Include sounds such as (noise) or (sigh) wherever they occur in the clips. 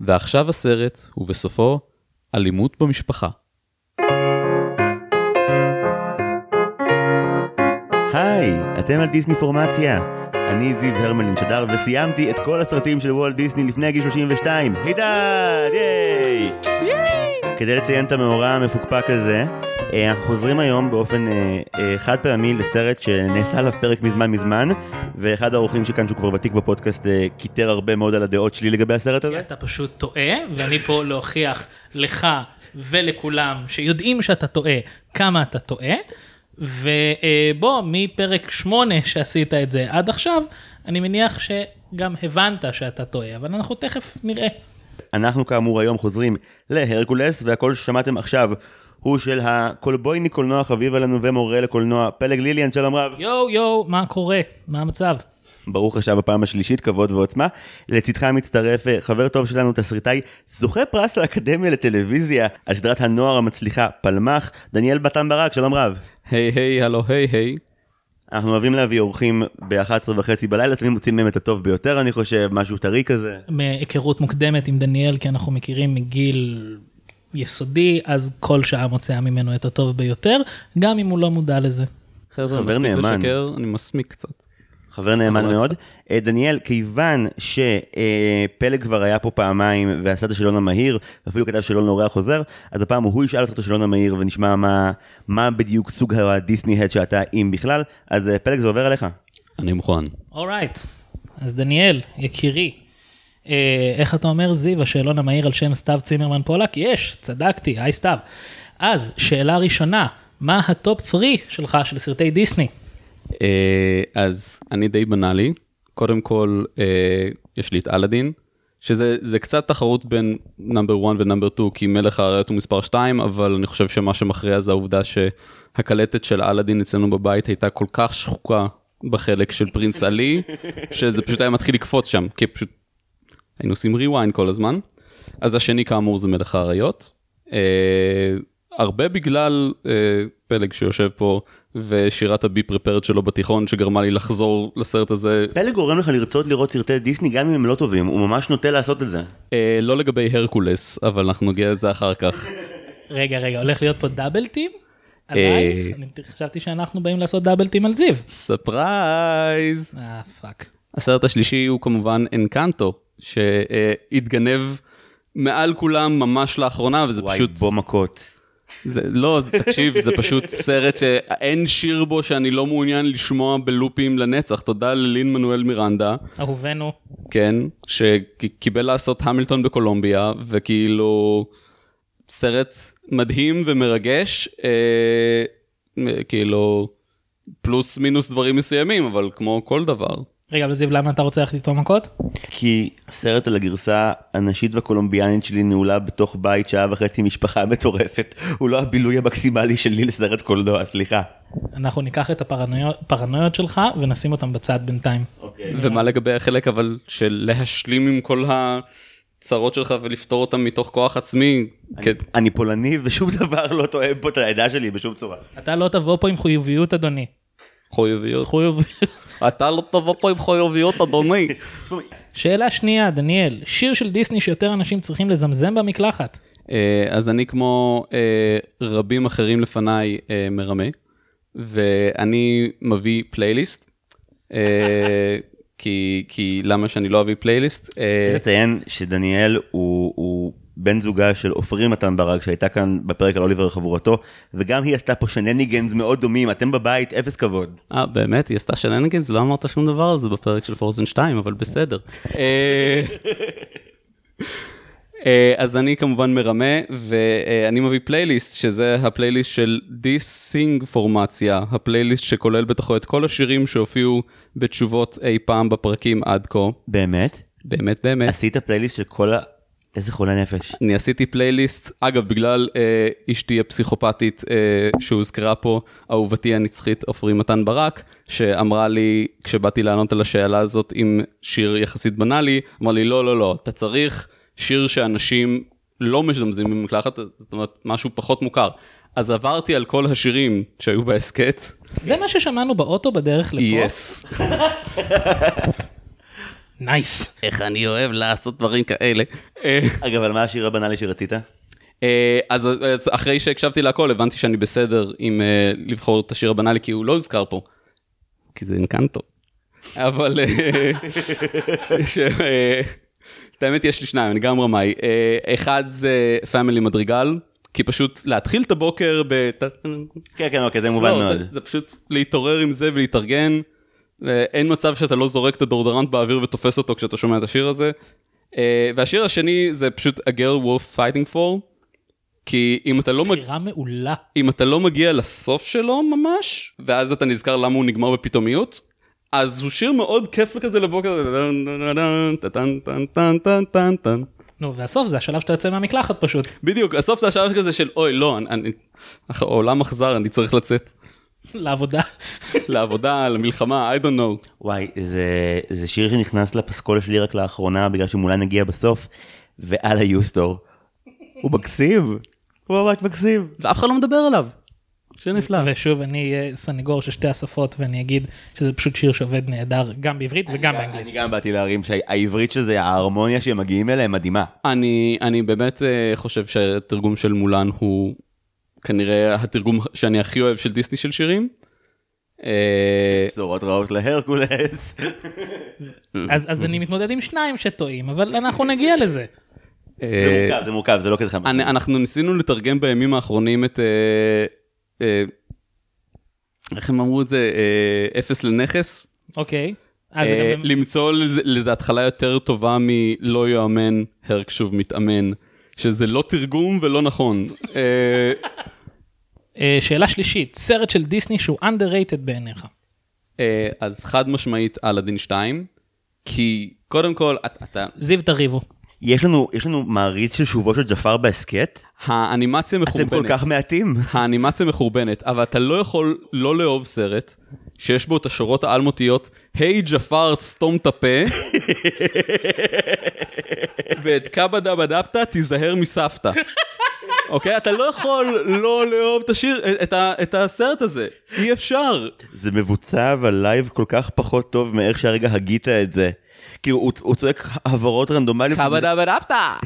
ועכשיו הסרט, ובסופו, אלימות במשפחה. היי, אתם על דיסני פורמציה. אני זיו הרמלין שדר וסיימתי את כל הסרטים של וולט דיסני לפני גיל 32. הידד! ייי! כדי לציין את המאורע המפוקפק הזה, אנחנו חוזרים היום באופן אה, אה, חד פעמי לסרט שנעשה עליו פרק מזמן מזמן, ואחד האורחים שכאן שהוא כבר ותיק בפודקאסט אה, קיטר הרבה מאוד על הדעות שלי לגבי הסרט הזה. אתה פשוט טועה, ואני פה להוכיח לך ולכולם שיודעים שאתה טועה, כמה אתה טועה. ובוא, מפרק 8 שעשית את זה עד עכשיו, אני מניח שגם הבנת שאתה טועה, אבל אנחנו תכף נראה. אנחנו כאמור היום חוזרים להרקולס, והכל ששמעתם עכשיו הוא של הקולבויני קולנוע חביב עלינו ומורה לקולנוע פלג ליליאן, שלום רב. יואו יואו, מה קורה? מה המצב? ברוך השב בפעם השלישית, כבוד ועוצמה. לצדך מצטרף אה, חבר טוב שלנו, תסריטאי, זוכה פרס האקדמיה לטלוויזיה על סדרת הנוער המצליחה פלמח, דניאל בתן ברק, שלום רב. היי היי, הלו היי היי. אנחנו אוהבים להביא אורחים ב-11 וחצי בלילה, תמיד מוצאים מהם את הטוב ביותר, אני חושב, משהו טרי כזה. מהיכרות מוקדמת עם דניאל, כי אנחנו מכירים מגיל יסודי, אז כל שעה מוצאה ממנו את הטוב ביותר, גם אם הוא לא מודע לזה. חבר'ה, חבר מספיק נאמן. לשקר, אני מסמיק קצת. חבר נאמן מאוד. אה, דניאל, כיוון שפלג כבר היה פה פעמיים ועשה את השאלון המהיר, ואפילו כתב שאלון לאורח חוזר, אז הפעם הוא ישאל אותך את השאלון המהיר ונשמע מה, מה בדיוק סוג הדיסני הד שאתה, אם בכלל. אז אה, פלג זה עובר אליך. אני מוכן. אורייט, אז דניאל, יקירי, אה, איך אתה אומר זיו, השאלון המהיר על שם סתיו צימרמן פולק? יש, צדקתי, היי סתיו. אז, שאלה ראשונה, מה ה top 3 שלך של סרטי דיסני? אה, אז אני די בנאלי. קודם כל, אה, יש לי את אלאדין, שזה זה קצת תחרות בין number 1 ו number 2, כי מלך האריות הוא מספר 2, אבל אני חושב שמה שמכריע זה העובדה שהקלטת של אלאדין אצלנו בבית הייתה כל כך שחוקה בחלק של Prince Ali, שזה פשוט היה מתחיל לקפוץ שם, כי פשוט היינו עושים rewind כל הזמן. אז השני כאמור זה מלך האריות. אה, הרבה בגלל אה, פלג שיושב פה ושירת ה Be Prepared שלו בתיכון שגרמה לי לחזור לסרט הזה פלג גורם לך לרצות לראות סרטי דיסני גם אם הם לא טובים, הוא ממש נוטה לעשות את זה. אה, לא לגבי הרקולס אבל אנחנו נגיע לזה אחר כך. רגע, רגע, הולך להיות פה double team? עליי? אני חשבתי שאנחנו באים לעשות double team על זיו. Surprise. אה, fuck. הסרט השלישי הוא כמובן אנקנטו שהתגנב מעל כולם ממש לאחרונה וזה וואי, פשוט בוא מכות. זה, לא זה, תקשיב זה פשוט סרט שאין שיר בו שאני לא מעוניין לשמוע בלופים לנצח תודה ללין מנואל מירנדה. אהובנו. כן, שקיבל לעשות המילטון בקולומביה, וכאילו סרט מדהים ומרגש, אה, אה, כאילו פלוס מינוס דברים מסוימים, אבל כמו כל דבר. רגע, אבל זיו, למה אתה רוצה ללכת איתו מכות? כי הסרט על הגרסה הנשית והקולומביאנית שלי נעולה בתוך בית שעה וחצי משפחה מטורפת. הוא לא הבילוי המקסימלי שלי לסרט קולנוע, סליחה. אנחנו ניקח את הפרנויות שלך ונשים אותם בצד בינתיים. ומה לגבי החלק אבל של להשלים עם כל הצרות שלך ולפתור אותם מתוך כוח עצמי? כן, אני פולני ושום דבר לא תואם פה את העדה שלי בשום צורה. אתה לא תבוא פה עם חיוביות, אדוני. חויביות. חיוביות. אתה לא תבוא פה עם חויביות אדוני. שאלה שנייה, דניאל, שיר של דיסני שיותר אנשים צריכים לזמזם במקלחת. אה, אז אני כמו אה, רבים אחרים לפניי אה, מרמה, ואני מביא פלייליסט, כי, כי למה שאני לא אביא פלייליסט? צריך לציין שדניאל הוא, הוא בן זוגה של עופרי מתן ברק שהייתה כאן בפרק על אוליבר וחבורתו, וגם היא עשתה פה shenanigans מאוד דומים, אתם בבית, אפס כבוד. אה, באמת? היא עשתה shenanigans? לא אמרת שום דבר על זה בפרק של פרוזן 2, אבל בסדר. אה, אה, אז אני כמובן מרמה, ואני מביא פלייליסט, שזה הפלייליסט של דיסינפורמציה, הפלייליסט שכולל בתוכו את כל השירים שהופיעו בתשובות אי פעם בפרקים עד כה. באמת? באמת באמת. עשית פלייליסט של כל ה... איזה חולה נפש. אני עשיתי פלייליסט, אגב, בגלל אה, אשתי הפסיכופתית אה, שהוזכרה פה, אהובתי הנצחית עופרי מתן ברק, שאמרה לי, כשבאתי לענות על השאלה הזאת עם שיר יחסית בנאלי, אמר לי, לא, לא, לא, אתה צריך שיר שאנשים לא מזמזים במקלחת, זאת אומרת, משהו פחות מוכר. אז עברתי על כל השירים שהיו בהסכת, זה מה ששמענו באוטו בדרך לפה. Yes. (laughs) Nice. איך אני אוהב לעשות דברים כאלה. אה, אגב, על מה השיר הבנאלי שרצית? אה, אז אז אחרי שהקשבתי להכל הבנתי שאני בסדר עם אה, לבחור את השיר הבנאלי כי הוא לא הוזכר פה. כי זה אנקנטו. אבל (laughs) ש- אה, את האמת יש לי שניים אני גם רמאי אה, אחד זה Family Madrigal כי פשוט להתחיל את הבוקר ב... כן, כן, אוקיי, זה מובן לא, מאוד. זה, זה פשוט להתעורר עם זה ולהתארגן. אה, אין מצב שאתה לא זורק את הדורדרנט באוויר ותופס אותו כשאתה שומע את השיר הזה. אה, והשיר השני זה פשוט A Girl Wolf Fighting For. כי אם אתה לא, מג... בחירה מעולה. אם אתה לא מגיע לסוף שלו ממש, ואז אתה נזכר למה הוא נגמר בפתאומיות, אז הוא שיר מאוד כיף כזה לבוקר. נו, והסוף זה השלב שאתה יוצא מהמקלחת פשוט. בדיוק, הסוף זה השלב כזה של אוי לא, אני, אני, העולם אכזר, אני צריך לצאת לעבודה. לעבודה, למלחמה, I don't know. וואי, זה, זה שיר שנכנס לפסקול שלי רק לאחרונה, בגלל שאולי נגיע בסוף, ועל היוסטור. הוא מקסים, הוא ממש מקסים. ואף אחד לא מדבר עליו. שיר נפלא. ושוב, אני אהיה סנגור של שתי השפות ואני אגיד שזה פשוט שיר שעובד נהדר גם בעברית וגם באנגלית. אני גם באתי להרים שהעברית של זה, ההרמוניה שהם מגיעים אליה מדהימה. אני, אני באמת אה, חושב שהתרגום של מולן הוא כנראה התרגום שאני הכי אוהב של דיסני של שירים. אה, בשורות רעות להרקולס. אז אז אני מתמודד עם שניים שטועים, אבל אנחנו נגיע לזה. זה אה, מורכב, זה מורכב, זה לא כזה חמור. אנחנו ניסינו לתרגם בימים האחרונים את... אה, איך הם אמרו את זה? אפס לנכס. אוקיי. למצוא לזה התחלה יותר טובה מלא יאמן, הרק שוב מתאמן. שזה לא תרגום ולא נכון. אה, אה, שאלה שלישית, סרט של דיסני שהוא underrated בעיניך. אה, אז חד משמעית אלאדין 2, כי קודם כל אתה, זיו תריבו. יש לנו, יש לנו מעריץ של שובו של ג'פר בהסכת? האנימציה אתם מחורבנת, כל כך מעטים. האנימציה מחורבנת, אבל אתה לא יכול לא לאהוב סרט שיש בו את השורות האלמותיות, היי ג'פר סתום את הפה, ואת קאבה דאבה דאפטה תיזהר מסבתא. אוקיי? אתה לא יכול לא לאהוב את השיר, את, ה, את הסרט הזה, אי אפשר. זה מבוצע אבל לייב כל כך פחות טוב מאיך שהרגע הגית את זה. כאילו הוא, הוא צועק הבהרות רנדומליות. קאבה דאבה דאפטה,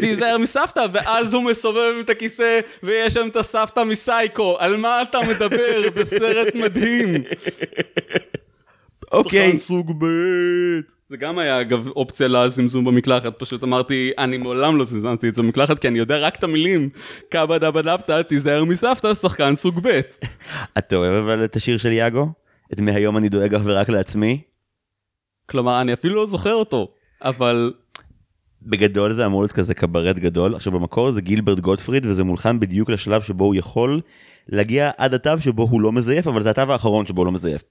תיזהר מסבתא, ואז הוא מסובב את הכיסא ויש שם את הסבתא מסייקו, על מה אתה מדבר? זה סרט מדהים. אוקיי. שחקן סוג ב'. זה גם היה אגב אופציה לזמזום במקלחת, פשוט אמרתי, אני מעולם לא זמזמתי את זה במקלחת כי אני יודע רק את המילים. קאבה דאבה דאפטה, תיזהר מסבתא, שחקן סוג ב'. אתה אוהב אבל את השיר של יאגו? את מהיום אני דואג אך ורק לעצמי? כלומר, אני אפילו לא זוכר אותו, אבל בגדול זה אמור להיות כזה קברט גדול. עכשיו במקור זה גילברד גוטפריד וזה מולחן בדיוק לשלב שבו הוא יכול להגיע עד התו שבו הוא לא מזייף, אבל זה התו האחרון שבו הוא לא מזייף.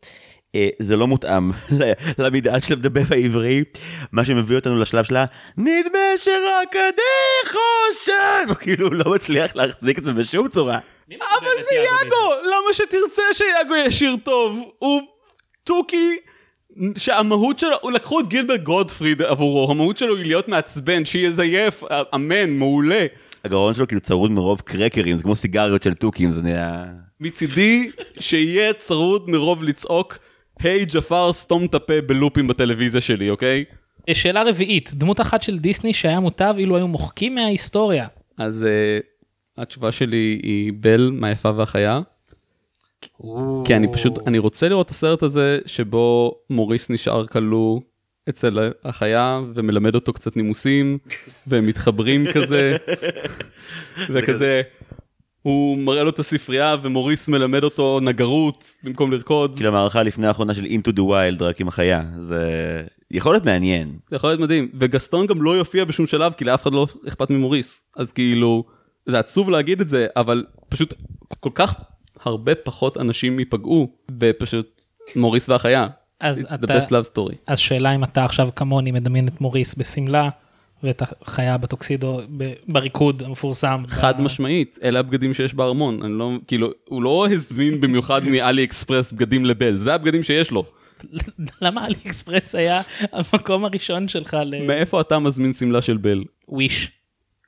אה, זה לא מותאם (laughs) ל- למדעד של המדבב העברי, מה שמביא אותנו לשלב שלה, נדמה שרק אני חושב, הוא (laughs) כאילו לא מצליח להחזיק את זה בשום צורה. אבל זה יאגו, למה שתרצה שיאגו יהיה שיר טוב? הוא תוכי שהמהות שלו, הוא לקחו את גילברד גודפריד עבורו, המהות שלו היא להיות מעצבן, שיזייף, אמן, מעולה. הגרון שלו כאילו צרוד מרוב קרקרים, זה כמו סיגריות של תוכים, זה נהיה... מצידי שיהיה צרוד מרוב לצעוק, היי ג'פר סתום את הפה בלופים בטלוויזיה שלי, אוקיי? שאלה רביעית, דמות אחת של דיסני שהיה מוטב אילו היו מוחקים מההיסטוריה. אז uh, התשובה שלי היא בל מהיפה והחיה. כי אני פשוט, אני רוצה לראות את הסרט הזה שבו מוריס נשאר כלוא אצל החיה ומלמד אותו קצת נימוסים והם מתחברים כזה (laughs) וכזה הוא מראה לו את הספרייה ומוריס מלמד אותו נגרות במקום לרקוד. כאילו המערכה לפני האחרונה של Into the Wild רק עם החיה, זה יכול להיות מעניין. זה יכול להיות מדהים וגסטון גם לא יופיע בשום שלב כי לאף אחד לא אכפת ממוריס אז כאילו זה עצוב להגיד את זה אבל פשוט כל כך הרבה פחות אנשים ייפגעו ופשוט מוריס והחיה. אז It's the אתה- best love story. אז שאלה אם אתה עכשיו כמוני מדמיין את מוריס בשמלה ואת החיה בטוקסידו בריקוד המפורסם. חד משמעית אלה הבגדים שיש בארמון אני לא כאילו הוא לא (laughs) הזמין במיוחד מאלי אקספרס בגדים לבל זה הבגדים שיש לו. (laughs) למה אלי אקספרס היה המקום הראשון שלך מאיפה אתה מזמין שמלה של בל? לא Wish?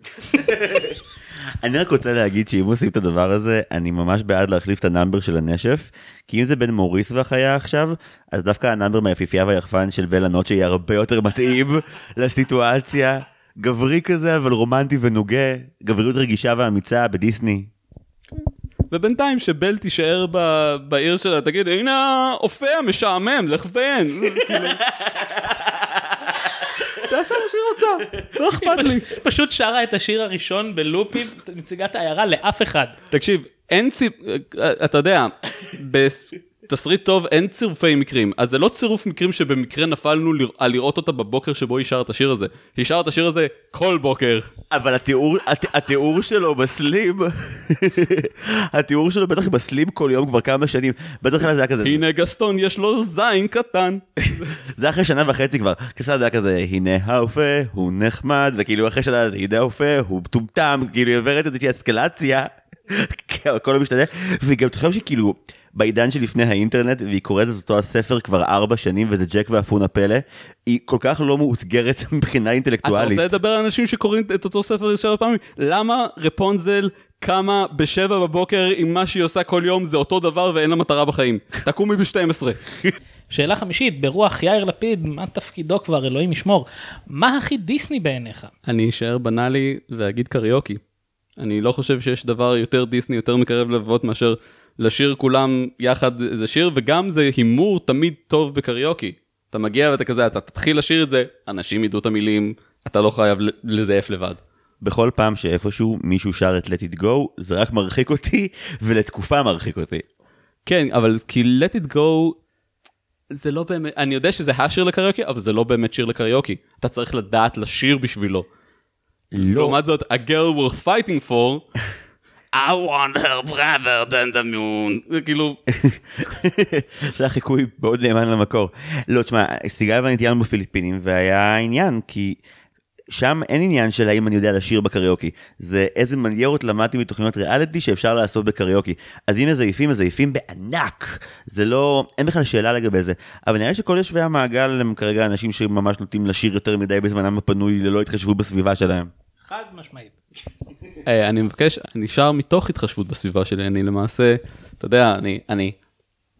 (laughs) אני רק רוצה להגיד שאם עושים את הדבר הזה, אני ממש בעד להחליף את ה number של הנשף, כי אם זה בין מוריס והחיה עכשיו, אז דווקא ה number מהיפיפייה והיחפן של Bella Notte יהיה הרבה יותר מתאים (laughs) לסיטואציה. גברי כזה, אבל רומנטי ונוגה, גבריות רגישה ואמיצה בדיסני. ובינתיים שבל תישאר ב- בעיר שלה, תגיד, הנה האופה המשעמם, לך תזדיין. (laughs) כאילו. תעשה מה שהיא רוצה, לא אכפת לי. פש- פשוט שרה את השיר הראשון בלופים, נציגת העיירה לאף אחד. תקשיב, אין ציפ... אתה יודע, בתסריט טוב אין צירופי מקרים, אז זה לא צירוף מקרים שבמקרה נפלנו לרא- על לראות אותה בבוקר שבו היא שרה את השיר הזה. היא שרה את השיר הזה כל בוקר. אבל התיאור, הת, התיאור שלו בסלים, (laughs) התיאור שלו בטח בסלים כל יום כבר כמה שנים, בטח זה היה כזה, הנה גסטון יש לו זין קטן. (laughs) זה אחרי שנה וחצי כבר, כשזה היה כזה, הנה האופה, הוא נחמד, וכאילו אחרי שנה, הנה האופה, הוא מטומטם, כאילו היא עוברת איזושהי אסקלציה, (laughs) כן, הכל לא משתנה, וגם תחשוב שכאילו, בעידן שלפני האינטרנט, והיא קוראת את אותו הספר כבר ארבע שנים, וזה ג'ק ואפונה פלא, היא כל כך לא מאותגרת (laughs) מבחינה אתה אינטלקטואלית. רוצה לדבר על אנשים שקוראים את אותו ספר שלוש פעמים? למה רפונזל קמה בשבע בבוקר עם מה שהיא עושה כל יום זה אותו דבר ואין לה מטרה בחיים? תקומי ב-12. (laughs) שאלה חמישית, ברוח יאיר לפיד, מה תפקידו כבר, אלוהים ישמור. מה הכי דיסני בעיניך? אני אשאר בנאלי ואגיד קריוקי. אני לא חושב שיש דבר יותר דיסני, יותר מקרב לבבות מאשר לשיר כולם יחד איזה שיר, וגם זה הימור תמיד טוב בקריוקי. אתה מגיע ואתה כזה, אתה תתחיל לשיר את זה, אנשים ידעו את המילים, אתה לא חייב לזייף לבד. בכל פעם שאיפשהו מישהו שר את let it go, זה רק מרחיק אותי, ולתקופה מרחיק אותי. כן, אבל כי let it go, זה לא באמת, אני יודע שזה השיר לקריוקי, אבל זה לא באמת שיר לקריוקי. אתה צריך לדעת לשיר בשבילו. לא, לעומת זאת, a girl we're fighting for, I want her brother than the moon. זה כאילו, (laughs) זה היה חיקוי מאוד נאמן למקור. לא, תשמע, סיגל ואני טיילנו בפיליפינים, והיה עניין, כי שם אין עניין של האם אני יודע לשיר בקריוקי. זה איזה מניירות למדתי מתוכניות ריאליטי שאפשר לעשות בקריוקי. אז אם מזייפים, מזייפים בענק. זה לא, אין בכלל שאלה לגבי זה. אבל נראה לי שכל יושבי המעגל הם כרגע אנשים שממש נוטים לשיר יותר מדי בזמנם הפנוי ללא התחשבות בסביבה שלהם. חד משמעית. אה, אני מבקש, אני שר מתוך התחשבות בסביבה שלי, אני למעשה, אתה יודע, אני, אני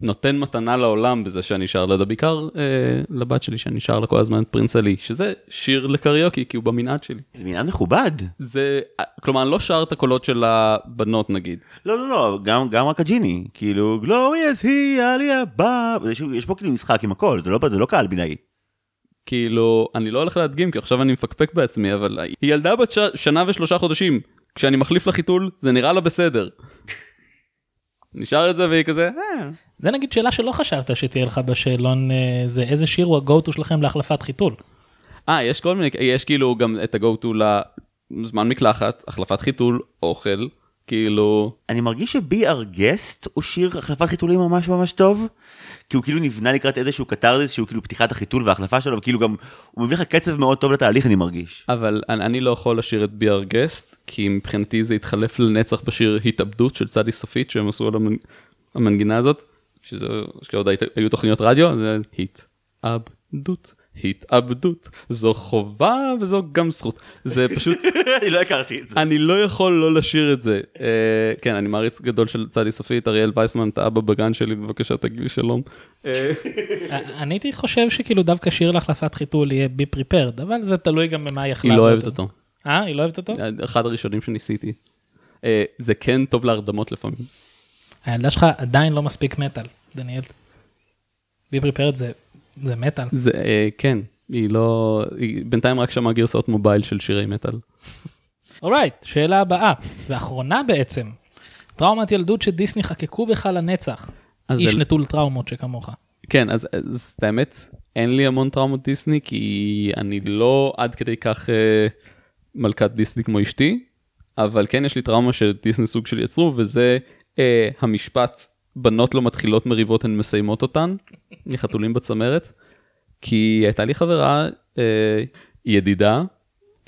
נותן מתנה לעולם בזה שאני שר, לא יודע, בעיקר אה, לבת שלי שאני שר לה כל הזמן את פרינס עלי, שזה שיר לקריוקי, כי הוא במנעד שלי. זה מנהל מכובד. זה, אה, כלומר, אני לא שר את הקולות של הבנות נגיד. לא, לא, לא, גם, גם רק הג'יני. כאילו, גלוריאס היא עליה בא. יש, יש פה כאילו משחק עם הכל, זה לא, זה לא קהל בינאי. כאילו, אני לא הולך להדגים, כי עכשיו אני מפקפק בעצמי, אבל היא ילדה בת ש... שנה ושלושה חודשים. כשאני מחליף לה חיתול, זה נראה לה בסדר. נשאר את זה והיא כזה, אה. זה נגיד שאלה שלא חשבת שתהיה לך בשאלון, אה, זה איזה שיר הוא ה-go to שלכם להחלפת חיתול. אה, יש כל מיני, יש כאילו גם את ה-go to לזמן מקלחת, החלפת חיתול, אוכל, כאילו, אני מרגיש ש-Be Our Guest הוא שיר החלפת חיתולים ממש ממש טוב. כי הוא כאילו נבנה לקראת איזשהו קתרזיס שהוא כאילו פתיחת החיתול וההחלפה שלו, וכאילו גם הוא מביא לך קצב מאוד טוב לתהליך אני מרגיש. אבל אני, אני לא יכול לשיר את בי אר גסט, כי מבחינתי זה התחלף לנצח בשיר התאבדות של צדי סופית שהם עשו על המנ... המנגינה הזאת, שזה, שעוד היו תוכניות רדיו, זה התאבדות, התאבדות, זו חובה וזו גם זכות, זה פשוט, (laughs) אני לא הכרתי את זה. אני לא יכול לא לשיר את זה. Uh, כן, אני מעריץ גדול של צדי סופית, אריאל וייסמן, אתה אבא בגן שלי, בבקשה תגיד לי שלום. אה, אני הייתי חושב שכאילו דווקא שיר להחלפת חיתול יהיה be prepared, אבל זה תלוי גם במה היא יכלה. היא לא אוהבת אותו. אה, היא לא אוהבת אותו? אחד הראשונים שניסיתי. אה, זה כן טוב להרדמות לפעמים. הילדה שלך עדיין לא מספיק מטאל, דניאל. be prepared זה, זה מטאל. זה אה, כן, היא לא, היא בינתיים רק שמעה גרסאות מובייל של שירי מטאל. אורייט, שאלה הבאה, ואחרונה בעצם. טראומת ילדות שדיסני חקקו בך לנצח. איש זה- נטול טראומות שכמוך. כן, אז, אז את האמת, אין לי המון טראומות דיסני, כי אני לא עד כדי כך אה, מלכת דיסני כמו אשתי, אבל כן יש לי טראומה שדיסני סוג של יצרו, וזה אה, המשפט, בנות לא מתחילות מריבות, הן מסיימות אותן, מחתולים בצמרת, כי הייתה לי חברה, אה, ידידה,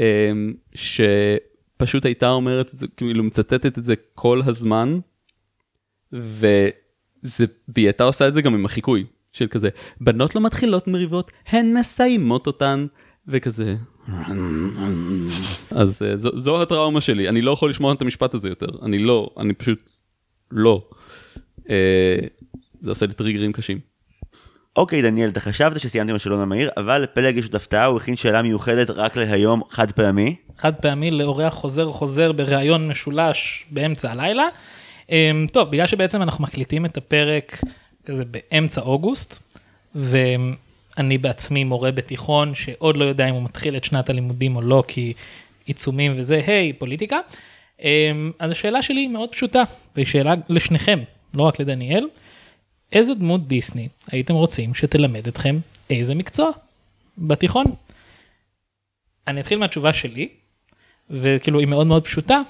אה, שפשוט הייתה אומרת את זה, כאילו מצטטת את זה כל הזמן, וזה, והיא הייתה עושה את זה גם עם החיקוי של כזה, בנות לא מתחילות מריבות, הן מסיימות אותן, וכזה. אז אה, זו, זו הטראומה שלי, אני לא יכול לשמוע את המשפט הזה יותר, אני לא, אני פשוט לא. אה, זה עושה לי טריגרים קשים. אוקיי, דניאל, אתה חשבת שסיימתי עם השאלון המהיר, אבל לפלג יש עוד הפתעה, הוא הכין שאלה מיוחדת רק להיום, חד פעמי. חד פעמי לאורח חוזר חוזר בראיון משולש באמצע הלילה. אמ, טוב, בגלל שבעצם אנחנו מקליטים את הפרק כזה באמצע אוגוסט, ואני בעצמי מורה בתיכון שעוד לא יודע אם הוא מתחיל את שנת הלימודים או לא, כי עיצומים וזה, היי, פוליטיקה. אמ, אז השאלה שלי היא מאוד פשוטה, והיא שאלה לשניכם, לא רק לדניאל. איזה דמות דיסני הייתם רוצים שתלמד אתכם איזה מקצוע בתיכון? אני אתחיל מהתשובה שלי, וכאילו היא מאוד מאוד פשוטה,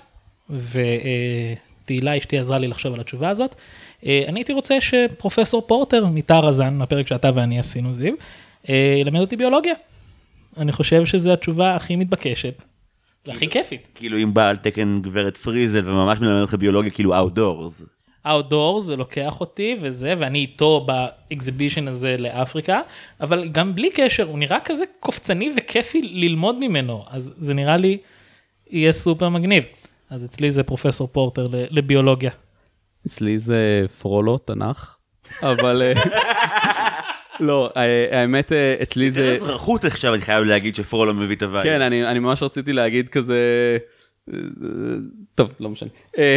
ותהילה אשתי עזרה לי לחשוב על התשובה הזאת. אה, אני הייתי רוצה שפרופסור פורטר מטרזן, מהפרק שאתה ואני עשינו זיו, אה, ילמד אותי ביולוגיה. אני חושב שזו התשובה הכי מתבקשת, והכי כיפית. כאילו אם בא על תקן גברת פריזל וממש מלמד אותך ביולוגיה כאילו outdoors. Outdoors ולוקח אותי וזה ואני איתו ב expedition הזה לאפריקה אבל גם בלי קשר הוא נראה כזה קופצני וכיפי ללמוד ממנו אז זה נראה לי יהיה סופר מגניב אז אצלי זה פרופסור פורטר ל- לביולוגיה. אצלי זה פרולו, תנ"ך, אבל אה, (laughs) לא, אה, האמת אה, אצלי זה זה, אזרחות עכשיו אני חייב להגיד שפרולו מביא את ה vibe. כן, אני אני ממש רציתי להגיד כזה, טוב, לא משנה, אה,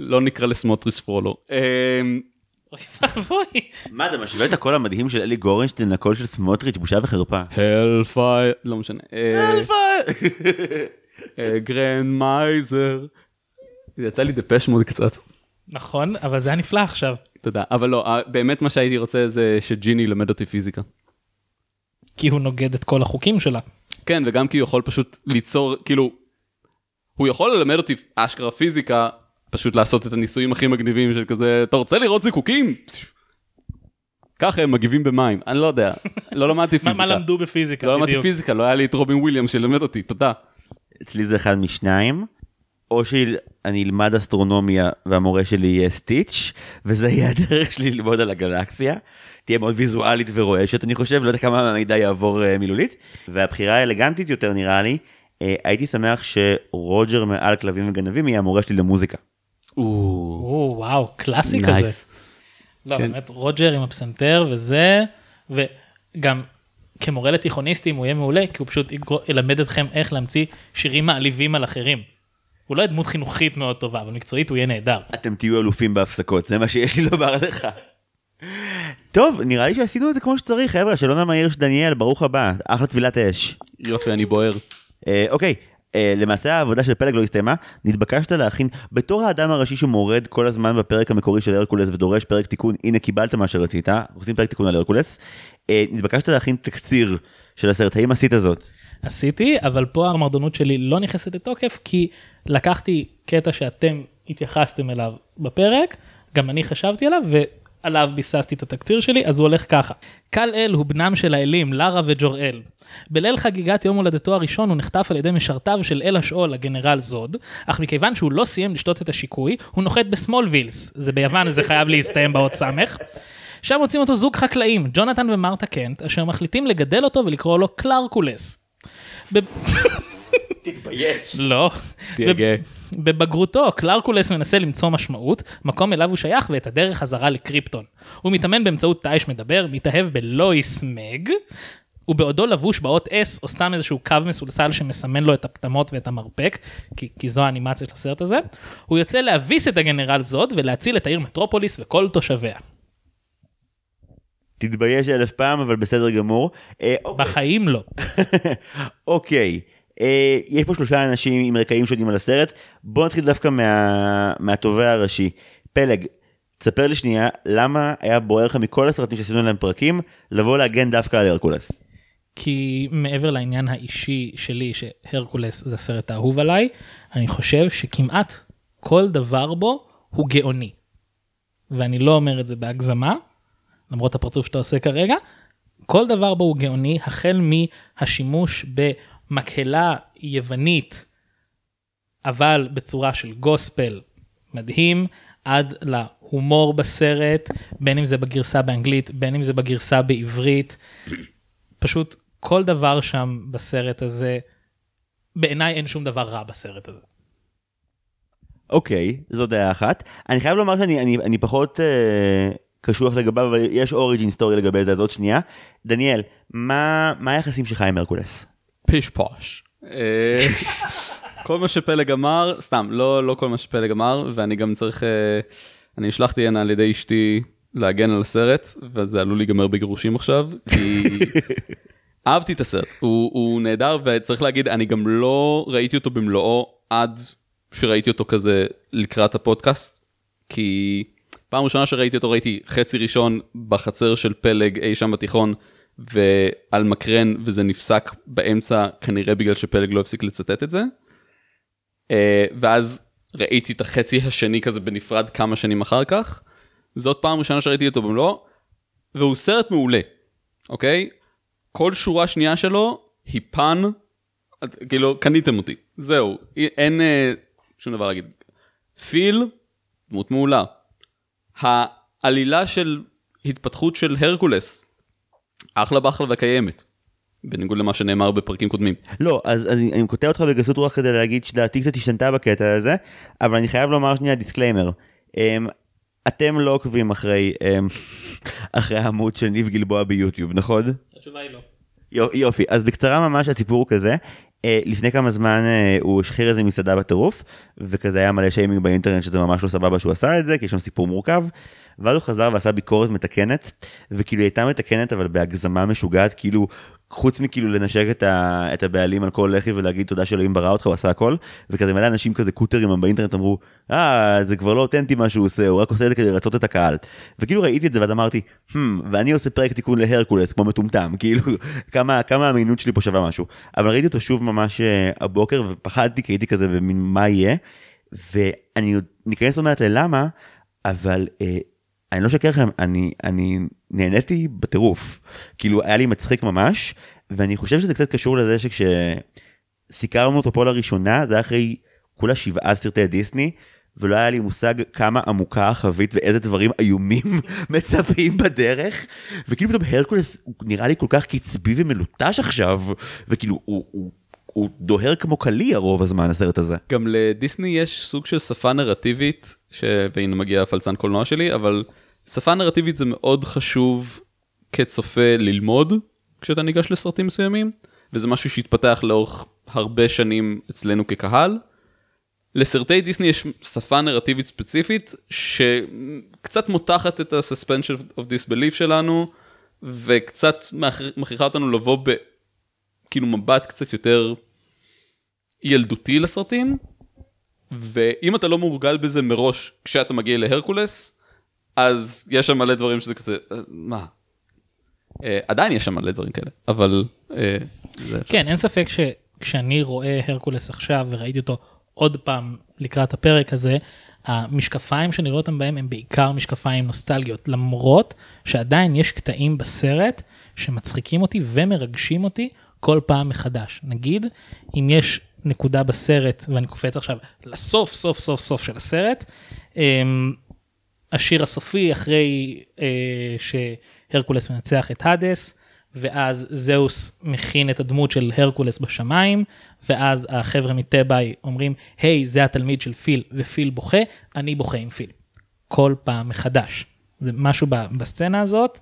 לא נקרא לסמוטריץ' פרולו. אה, אוי ואבוי. מה אתה משווה את הקול המדהים של אלי גורנשטיין לקול של סמוטריץ' בושה וחרפה. Hellfire, לא משנה, גרנד מייזר, יצא לי דפש מאוד קצת. נכון אבל זה היה נפלא עכשיו. תודה, אבל לא, אה, באמת מה שהייתי רוצה זה שג'יני ילמד אותי פיזיקה. כי הוא נוגד את כל החוקים שלה. כן, וגם כי הוא יכול פשוט ליצור, כאילו, הוא יכול ללמד אותי אשכרה פיזיקה, פשוט לעשות את הניסויים הכי מגניבים של כזה, אתה רוצה לראות זיקוקים? ככה הם מגיבים במים, אני לא יודע, לא למדתי (laughs) פיזיקה. מה למדו בפיזיקה לא למדתי. פיזיקה, לא היה לי את רובין וויליאמס שילמד אותי, תודה. אצלי זה אחד משניים. או שאני אלמד אסטרונומיה והמורה שלי יהיה סטיץ' וזה יהיה הדרך שלי ללמוד על הגלקסיה. תהיה מאוד ויזואלית ורועשת אני חושב לא יודע כמה מהמידע יעבור uh, מילולית והבחירה האלגנטית יותר נראה לי הייתי שמח שרוג'ר מעל כלבים וגנבים יהיה המורה שלי למוזיקה. או, וואו קלאסי Nice. כזה. לא כן. באמת רוג'ר עם הפסנתר וזה וגם כמורה לתיכוניסטים הוא יהיה מעולה כי הוא פשוט ילמד אתכם איך להמציא שירים מעליבים על אחרים. הוא לא יהיה דמות חינוכית מאוד טובה אבל מקצועית הוא יהיה נהדר. אתם תהיו אלופים בהפסקות זה מה שיש לי לומר לך. טוב נראה לי שעשינו את זה כמו שצריך חבר'ה השאלון המהיר של דניאל ברוך הבא אחלה טבילת אש. יופי, אני בוער. אה, אוקיי, אה, למעשה העבודה של פלג לא הסתיימה, נתבקשת להכין, בתור האדם הראשי שמורד כל הזמן בפרק המקורי של הרקולס ודורש פרק תיקון, הנה קיבלת מה שרצית, עושים פרק תיקון על הרקולס, אה, נתבקשת להכין תקציר של הסרט, האם עשית זאת? עשיתי אבל פה המרדנות שלי לא נכנסת לתוקף כי לקחתי קטע שאתם התייחסתם אליו בפרק גם אני חשבתי עליו ועליו ביססתי את התקציר שלי אז הוא הולך ככה. קל אל הוא בנם של האלים לארה וג'וראל. בליל חגיגת יום הולדתו הראשון הוא נחטף על ידי משרתיו של אל השאול הגנרל זוד אך מכיוון שהוא לא סיים לשתות את השיקוי הוא נוחת בסמולווילס זה ביוון זה חייב להסתיים באות סמך. שם מוצאים אותו זוג חקלאים ג'ונתן ומרתה קנט אשר מחליטים לגדל אותו ולקרוא לו קלרקולס. ב- תתבייש. לא. תהיה גאה. בבגרותו קלרקולס מנסה למצוא משמעות, מקום אליו הוא שייך ואת הדרך חזרה לקריפטון. הוא מתאמן באמצעות תיש מדבר, מתאהב בלואיס מג, ובעודו לבוש באות S או סתם איזשהו קו מסולסל שמסמן לו את הפטמות ואת המרפק, כי, כי זו האנימציה של הסרט הזה, הוא יוצא להביס את הגנרל זוד ולהציל את העיר מטרופוליס וכל תושביה. תתבייש אלף פעם, אבל בסדר גמור. אה, אוקיי. בחיים לא. (laughs) אוקיי, יש פה שלושה אנשים עם רקעים שונים על הסרט, בוא נתחיל דווקא מה... מהתובע הראשי. פלג, תספר לי שנייה, למה היה בוער לך מכל הסרטים שעשינו להם פרקים, לבוא להגן דווקא על הרקולס? כי מעבר לעניין האישי שלי שהרקולס זה הסרט האהוב עליי, אני חושב שכמעט כל דבר בו הוא גאוני. ואני לא אומר את זה בהגזמה, למרות הפרצוף שאתה עושה כרגע, כל דבר בו הוא גאוני, החל מהשימוש במקהלה יוונית, אבל בצורה של גוספל מדהים, עד להומור בסרט, בין אם זה בגרסה באנגלית, בין אם זה בגרסה בעברית. פשוט כל דבר שם בסרט הזה בעיניי אין שום דבר רע בסרט הזה. אוקיי, זו דעה אחת. אני חייב לומר שאני אני, אני פחות אה, קשוח לגביו, אבל יש אוריג'ין סטורי לגבי זה, אז עוד שנייה. דניאל, מה, מה היחסים שלך עם הרקולס? פיש פוש. אה, כל מה שפלג אמר, סתם, לא, לא כל מה שפלג אמר, ואני גם צריך, אה, אני נשלחתי הנה על ידי אשתי להגן על הסרט, וזה עלול להיגמר בגירושים עכשיו, כי (laughs) אהבתי את הסרט, הוא, הוא נהדר, וצריך להגיד, אני גם לא ראיתי אותו במלואו עד שראיתי אותו כזה לקראת הפודקאסט, כי פעם ראשונה שראיתי אותו ראיתי חצי ראשון בחצר של פלג אי שם בתיכון, ועל מקרן, וזה נפסק באמצע, כנראה בגלל שפלג לא הפסיק לצטט את זה. אה, ואז ראיתי את החצי השני כזה בנפרד כמה שנים אחר כך. זאת פעם ראשונה שראיתי אותו במלואו, והוא סרט מעולה, אוקיי? כל שורה שנייה שלו היא פן, כאילו קניתם אותי, זהו, אין אה, שום דבר להגיד. פיל, דמות מעולה. העלילה של התפתחות של הרקולס, אחלה באחלה וקיימת. בניגוד למה שנאמר בפרקים קודמים. לא, אז אני, אני קוטע אותך בגסות רוח כדי להגיד שדעתי קצת השתנתה בקטע הזה, אבל אני חייב לומר שנייה disclaimer. אממ, אתם לא עוקבים אחרי, אממ, (laughs) אחרי העמוד של ניב גלבוע ביוטיוב, נכון? התשובה היא לא. יופי, אז בקצרה ממש הסיפור הוא כזה. אה, לפני כמה זמן אה, הוא השחיר איזה מסעדה בטירוף, וכזה היה מלא שיימינג באינטרנט שזה ממש לא סבבה שהוא עשה את זה, כי יש שם סיפור מורכב. ואז הוא חזר ועשה ביקורת מתקנת, וכאילו היא הייתה מתקנת אבל בהגזמה משוגעת, כאילו חוץ מכאילו לנשק את, ה, את הבעלים על כל לחי ולהגיד תודה שאלוהים ברא אותך הוא עשה הכל וכזה מלא אנשים כזה קוטרים באינטרנט אמרו אה זה כבר לא אותנטי מה שהוא עושה הוא רק עושה את זה כדי לרצות את הקהל וכאילו ראיתי את זה ואז אמרתי hmm, ואני עושה פרק תיקון להרקולס כמו מטומטם (laughs) כאילו כמה כמה האמינות שלי פה שווה משהו אבל ראיתי אותו שוב ממש אה, הבוקר ופחדתי כי הייתי כזה במין מה יהיה ואני ניכנס עוד מעט ללמה אבל. אה, אני לא אשקר לכם, אני, אני נהניתי בטירוף. כאילו, היה לי מצחיק ממש, ואני חושב שזה קצת קשור לזה שכשסיקרנו אותו פה לראשונה, זה היה אחרי כולה שבעה סרטי דיסני, ולא היה לי מושג כמה עמוקה החבית ואיזה דברים איומים (laughs) מצפים בדרך. וכאילו פתאום הרקולס נראה לי כל כך קצבי ומלוטש עכשיו, וכאילו הוא... הוא הוא דוהר כמו קליע רוב הזמן הסרט הזה. גם לדיסני יש סוג של שפה נרטיבית, ש... והנה מגיע הפלצן קולנוע שלי, אבל שפה נרטיבית זה מאוד חשוב כצופה ללמוד כשאתה ניגש לסרטים מסוימים, וזה משהו שהתפתח לאורך הרבה שנים אצלנו כקהל. לסרטי דיסני יש שפה נרטיבית ספציפית שקצת מותחת את ה-suspension of disbelief שלנו וקצת מכריחה אותנו לבוא בכאילו מבט קצת יותר ילדותי לסרטים ואם אתה לא מורגל בזה מראש כשאתה מגיע להרקולס אז יש שם מלא דברים שזה כזה אה, מה. אה, עדיין יש שם מלא דברים כאלה אבל אה, כן אין ספק שכשאני רואה הרקולס עכשיו וראיתי אותו עוד פעם לקראת הפרק הזה המשקפיים שאני רואה אותם בהם הם בעיקר משקפיים נוסטלגיות למרות שעדיין יש קטעים בסרט שמצחיקים אותי ומרגשים אותי כל פעם מחדש נגיד אם יש נקודה בסרט ואני קופץ עכשיו לסוף סוף סוף סוף של הסרט. אמ, השיר הסופי אחרי אה, שהרקולס מנצח את האדס ואז זהוס מכין את הדמות של הרקולס בשמיים ואז החבר'ה מטבעי אומרים היי hey, זה התלמיד של פיל ופיל בוכה אני בוכה עם פיל. כל פעם מחדש. זה משהו בסצנה הזאת.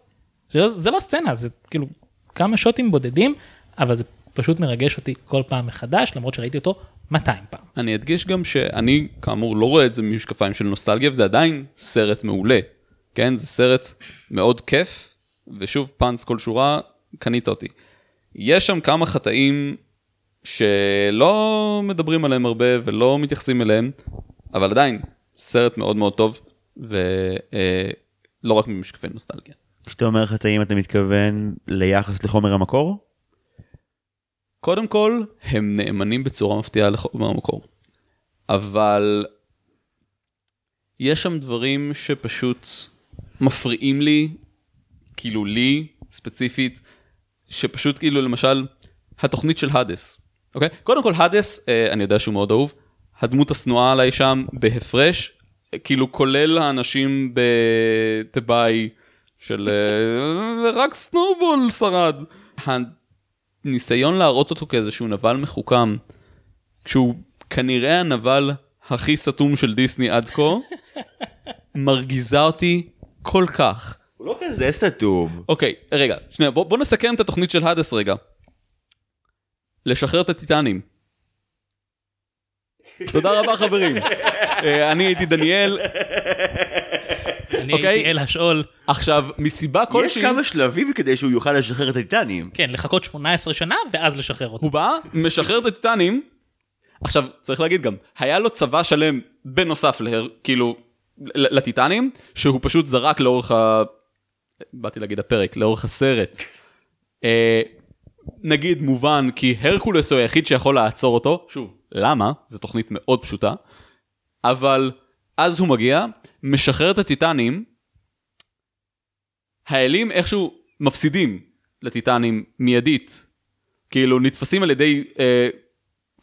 זה לא סצנה זה כאילו כמה שוטים בודדים אבל זה פשוט מרגש אותי כל פעם מחדש למרות שראיתי אותו 200 פעם. אני אדגיש גם שאני כאמור לא רואה את זה ממשקפיים של נוסטלגיה וזה עדיין סרט מעולה. כן זה סרט מאוד כיף ושוב פאנס כל שורה קנית אותי. יש שם כמה חטאים שלא מדברים עליהם הרבה ולא מתייחסים אליהם אבל עדיין סרט מאוד מאוד טוב ולא רק ממשקפי נוסטלגיה. כשאתה אומר חטאים אתה מתכוון ליחס לחומר המקור? קודם כל, הם נאמנים בצורה מפתיעה לחומר המקור. אבל יש שם דברים שפשוט מפריעים לי, כאילו לי ספציפית, שפשוט כאילו למשל התוכנית של האדס. אוקיי? קודם כל האדס, אה, אני יודע שהוא מאוד אהוב, הדמות השנואה עליי שם בהפרש, כאילו כולל האנשים בטבעי של אה, רק סנובול שרד. הניסיון להראות אותו כאיזשהו נבל מחוכם, כשהוא כנראה הנבל הכי סתום של דיסני עד כה, (laughs) מרגיזה אותי כל כך. הוא לא כזה סתום. אוקיי, רגע, שנייה, בוא, בוא נסכם את התוכנית של האדס רגע. לשחרר את הטיטנים. תודה רבה חברים. (laughs) אה, אני הייתי דניאל. אני אוקיי. הייתי אל השאול, עכשיו, מסיבה יש כלשהי, כמה שלבים כדי שהוא יוכל לשחרר את הטיטנים. כן, לחכות 18 שנה ואז לשחרר אותו. הוא בא, משחרר את הטיטנים. עכשיו, צריך להגיד גם, היה לו צבא שלם בנוסף להר, כאילו, ל- לטיטנים, שהוא פשוט זרק לאורך ה... באתי להגיד הפרק, לאורך הסרט. אה, נגיד מובן כי הרקולס הוא היחיד שיכול לעצור אותו, שוב, למה? זו תוכנית מאוד פשוטה, אבל אז הוא מגיע, משחרר את הטיטנים, האלים איכשהו מפסידים לטיטנים מיידית, כאילו נתפסים על ידי אה,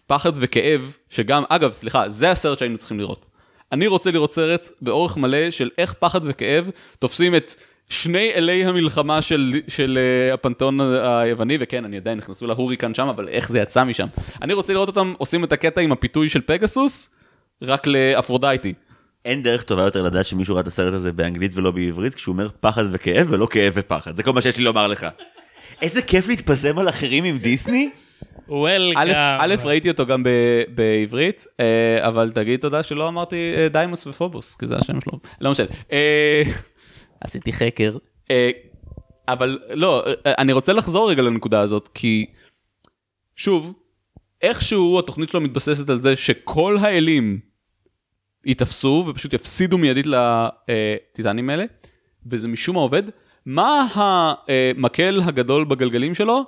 פחד וכאב, שגם, אגב, סליחה, זה הסרט שהיינו צריכים לראות. אני רוצה לראות סרט באורך מלא של איך פחד וכאב תופסים את שני אלי המלחמה של, של uh, הפנתיאון היווני, וכן, אני עדיין נכנסו להוריקן שם, אבל איך זה יצא משם. אני רוצה לראות אותם עושים את הקטע עם הפיתוי של פגסוס, רק לאפרודייטי. אין דרך טובה יותר לדעת שמישהו ראה את הסרט הזה באנגלית ולא בעברית כשהוא אומר פחד וכאב ולא כאב ופחד זה כל מה שיש לי לומר לך. איזה כיף להתפזם על אחרים עם דיסני. וולקאם. א', ראיתי אותו גם בעברית, אה, אבל תגיד תודה שלא אמרתי אה, דיימוס ופובוס, כי זה השם שלו. לא משנה. אה, עשיתי חקר. אבל לא, אני רוצה לחזור רגע לנקודה הזאת, כי שוב, איכשהו התוכנית שלו מתבססת על זה שכל האלים ייתפסו ופשוט יפסידו מיידית לטיטנים האלה, וזה משום מה עובד. מה המקל הגדול בגלגלים שלו?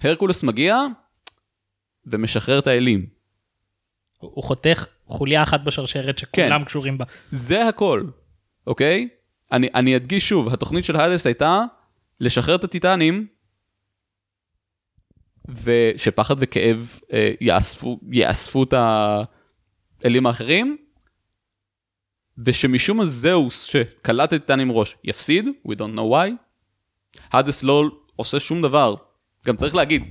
הרקולס מגיע ומשחרר את האלים. הוא חותך חוליה אחת בשרשרת שכולם כן. קשורים בה. זה הכל, אוקיי? אני, אני אדגיש שוב, התוכנית של האדס הייתה לשחרר את הטיטנים, ושפחד וכאב אה, יאספו, יאספו את האלים האחרים, ושמשום מה זהוס שקלט את הטיטנים ראש יפסיד, we don't know why, האדס לא עושה שום דבר. גם צריך להגיד,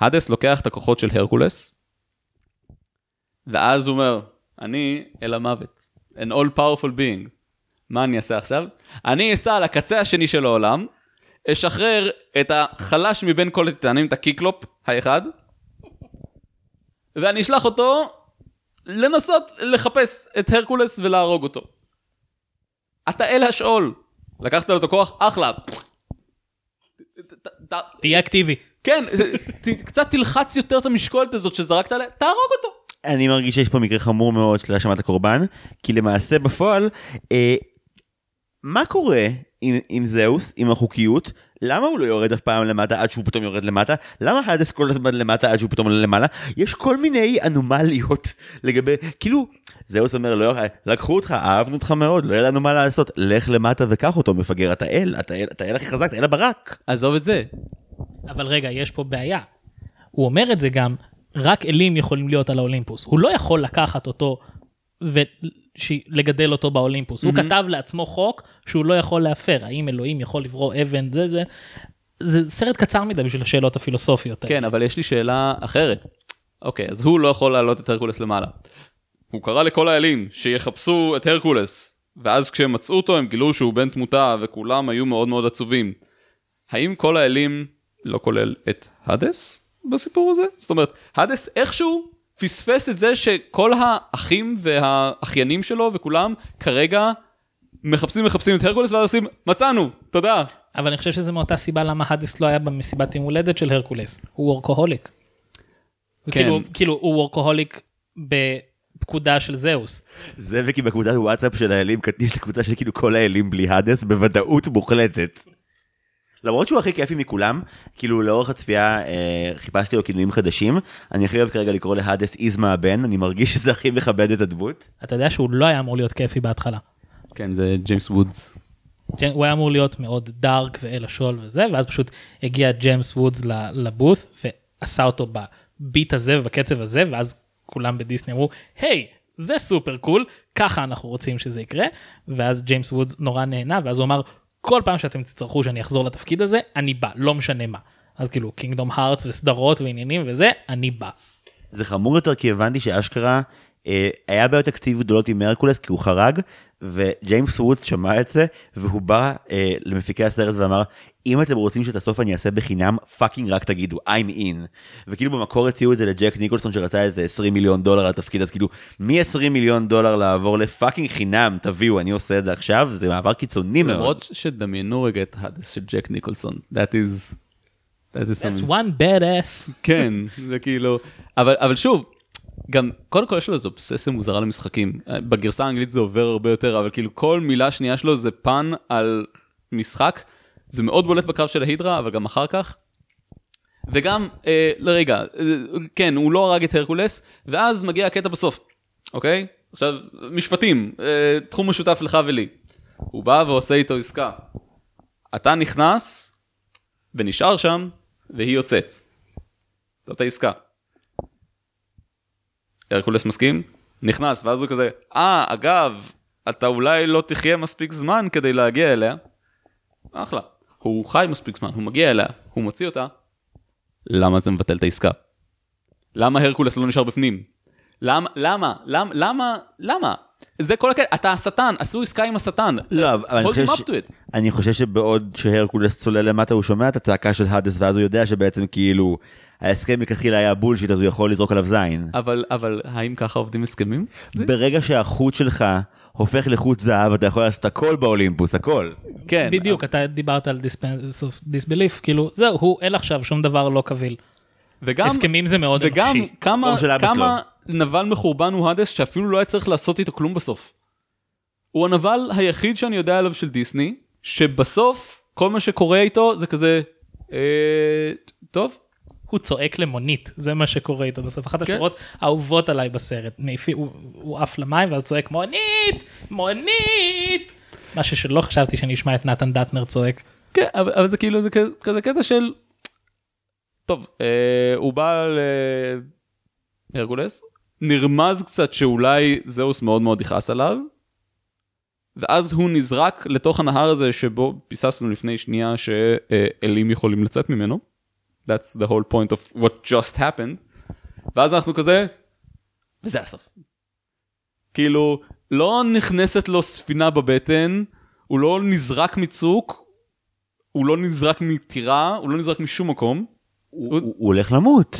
האדס לוקח את הכוחות של הרקולס, ואז הוא אומר, אני אל המוות. an all powerful being. מה אני אעשה עכשיו? אני אסע לקצה השני של העולם, אשחרר את החלש מבין כל הטיטנים, את הקיקלופ האחד, ואני אשלח אותו לנסות לחפש את הרקולס ולהרוג אותו. אתה אל השאול. לקחת לו את הכוח, אחלה. תהיה אקטיבי. כן, ת- קצת תלחץ יותר את המשקולת הזאת שזרקת עליה, תהרוג אותו. אני מרגיש שיש פה מקרה חמור מאוד של האשמת הקורבן כי למעשה בפועל אה, מה קורה עם, עם זהוס עם החוקיות למה הוא לא יורד אף פעם למטה עד שהוא פתאום יורד למטה למה האדס כל הזמן למטה עד שהוא פתאום עולה למעלה יש כל מיני אנומליות (laughs) לגבי כאילו זהוס אומר לא לקחו אותך אהבנו אותך מאוד לא לנו מה לעשות לך למטה וקח אותו מפגר אתה אל אתה אל אתה אל הכי חזק אתה אל הברק עזוב את זה. אבל רגע, יש פה בעיה. הוא אומר את זה גם, רק אלים יכולים להיות על האולימפוס. הוא לא יכול לקחת אותו ולגדל אותו באולימפוס. הוא כתב לעצמו חוק שהוא לא יכול להפר. האם אלוהים יכול לברוא אבן, זה זה. זה סרט קצר מדי בשביל השאלות הפילוסופיות. כן, אבל יש לי שאלה אחרת. אוקיי, אז הוא לא יכול להעלות את הרקולס למעלה. הוא קרא לכל האלים שיחפשו את הרקולס, ואז כשהם מצאו אותו הם גילו שהוא בן תמותה, וכולם היו מאוד מאוד עצובים. האם כל האלים, לא כולל את האדס בסיפור הזה? זאת אומרת, האדס איכשהו פספס את זה שכל האחים והאחיינים שלו וכולם כרגע מחפשים מחפשים את הרקולס ואז עושים מצאנו, תודה. אבל אני חושב שזה מאותה סיבה למה האדיס לא היה במסיבת יום הולדת של הרקולס. הוא וורקוהוליק. כן. כאילו, כאילו הוא וורקוהוליק בפקודה של זהוס. זה וכי בקבוצת וואטסאפ של האלים יש לקבוצה של כאילו כל האלים בלי האדס בוודאות מוחלטת. למרות שהוא הכי כיפי מכולם, כאילו לאורך הצפייה אה, חיפשתי לו כינויים חדשים, אני הכי אוהב כרגע לקרוא להאדס איזמה הבן, אני מרגיש שזה הכי מכבד את הדמות. אתה יודע שהוא לא היה אמור להיות כיפי בהתחלה. כן, זה ג'יימס וודס. הוא היה אמור להיות מאוד דארק ואל השול וזה, ואז פשוט הגיע ג'יימס וודס ל- לבוט ועשה אותו בביט הזה ובקצב הזה, ואז כולם בדיסני אמרו, היי, זה super cool, ככה אנחנו רוצים שזה יקרה, ואז ג'יימס וודס נורא נהנה, ואז הוא אמר, כל פעם שאתם תצטרכו שאני אחזור לתפקיד הזה, אני בא, לא משנה מה. אז כאילו, Kingdom Hearts וסדרות ועניינים וזה, אני בא. זה חמור יותר כי הבנתי שאשכרה אה, היה בעיות תקציב גדולות עם הרקולס כי הוא חרג, וג'יימס וודס שמע את זה, והוא בא אה, למפיקי הסרט ואמר, אם אתם רוצים שאת הסוף אני אעשה בחינם, fucking רק תגידו, I'm in. וכאילו במקור הציעו את זה לג'ק ניקולסון שרצה איזה 20 מיליון דולר על התפקיד, אז כאילו, מ-20 מיליון דולר לעבור לפאקינג חינם, תביאו, אני עושה את זה עכשיו, זה מעבר קיצוני מאוד. למרות שדמיינו רגע את האדס של ג'ק ניקולסון, that is... that is That's one badass. כן, זה כאילו, אבל, אבל שוב, גם קודם כל יש לו איזו אובססיה מוזרה למשחקים. בגרסה האנגלית זה עובר הרבה יותר, אבל כאילו כל מילה שנייה שלו זה פן על משחק. זה מאוד בולט בקרב של ההידרה, אבל גם אחר כך. וגם, אה, לרגע, אה, כן, הוא לא הרג את הרקולס, ואז מגיע הקטע בסוף, אוקיי? עכשיו, משפטים, אה, תחום משותף לך ולי. הוא בא ועושה איתו עסקה. אתה נכנס ונשאר שם, והיא יוצאת. זאת העסקה. הרקולס מסכים? נכנס, ואז הוא כזה, אה, אגב, אתה אולי לא תחיה מספיק זמן כדי להגיע אליה. אחלה. הוא חי מספיק זמן, הוא מגיע אליה, הוא מוציא אותה. למה זה מבטל את העסקה? למה הרקולס לא נשאר בפנים? למה, למה, למה, למה, למה? זה כל הקטע, אתה השטן, עשו עסקה עם השטן. לא, אבל אני חושב, ש... אני חושב שבעוד שהרקולס צולל למטה הוא שומע את הצעקה של האדס ואז הוא יודע שבעצם כאילו ההסכם מלכתחילה היה בולשיט אז הוא יכול לזרוק עליו זין. אבל, אבל האם ככה עובדים הסכמים? ברגע שהחוט שלך הופך לחוט זהב אתה יכול לעשות הכל באולימפוס הכל. כן. בדיוק, אתה דיברת על דיסבליף, כאילו, זהו, הוא אין עכשיו שום דבר לא קביל. וגם, הסכמים זה מאוד וגם אנושי. כמה, של אבא כמה נבל מחורבן הוא האדס שאפילו לא היה צריך לעשות איתו כלום בסוף. הוא הנבל היחיד שאני יודע עליו של דיסני, שבסוף כל מה שקורה איתו זה כזה, אה, טוב, הוא צועק למונית, זה מה שקורה איתו בסוף. אחת כן. השורות האהובות עליי בסרט. הוא- עף למים ואז צועק מונית, מונית. משהו שלא חשבתי שאני אשמע את נתן דטנר צועק. כן, אבל, אבל זה כאילו זה כזה, כזה קטע של, טוב, אה, הוא בא להרגולס, נרמז קצת שאולי זהוס מאוד מאוד יכעס עליו, ואז הוא נזרק לתוך הנהר הזה שבו ביססנו לפני שנייה שאלים יכולים לצאת ממנו. That's the whole point of what just happened. ואז אנחנו כזה, וזה הסוף. כאילו, לא נכנסת לו ספינה בבטן, הוא לא נזרק מצוק, הוא לא נזרק מטירה, הוא לא נזרק משום מקום. הוא, הוא, הוא הולך למות.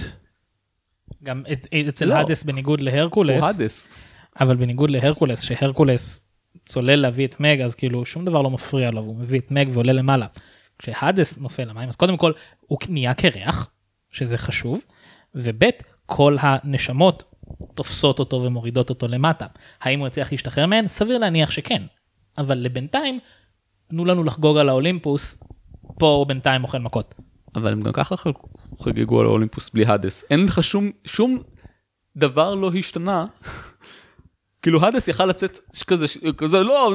גם את- אצל לא. האדס בניגוד להרקולס, הוא האדס. אבל בניגוד להרקולס, שהרקולס צולל להביא את מג, אז כאילו שום דבר לא מפריע לו, הוא מביא את מג ועולה למעלה. כשהאדס נופל למים, אז קודם כל הוא נהיה קרח, שזה חשוב, וב' כל הנשמות תופסות אותו ומורידות אותו למטה. האם הוא יצליח להשתחרר מהן? סביר להניח שכן. אבל לבינתיים, תנו לנו לחגוג על האולימפוס, פה הוא בינתיים אוכל מכות. אבל הם גם ככה חג- חגגו על האולימפוס בלי האדס. אין לך שום, שום דבר לא השתנה. כאילו האדס יכל לצאת כזה, כזה לא,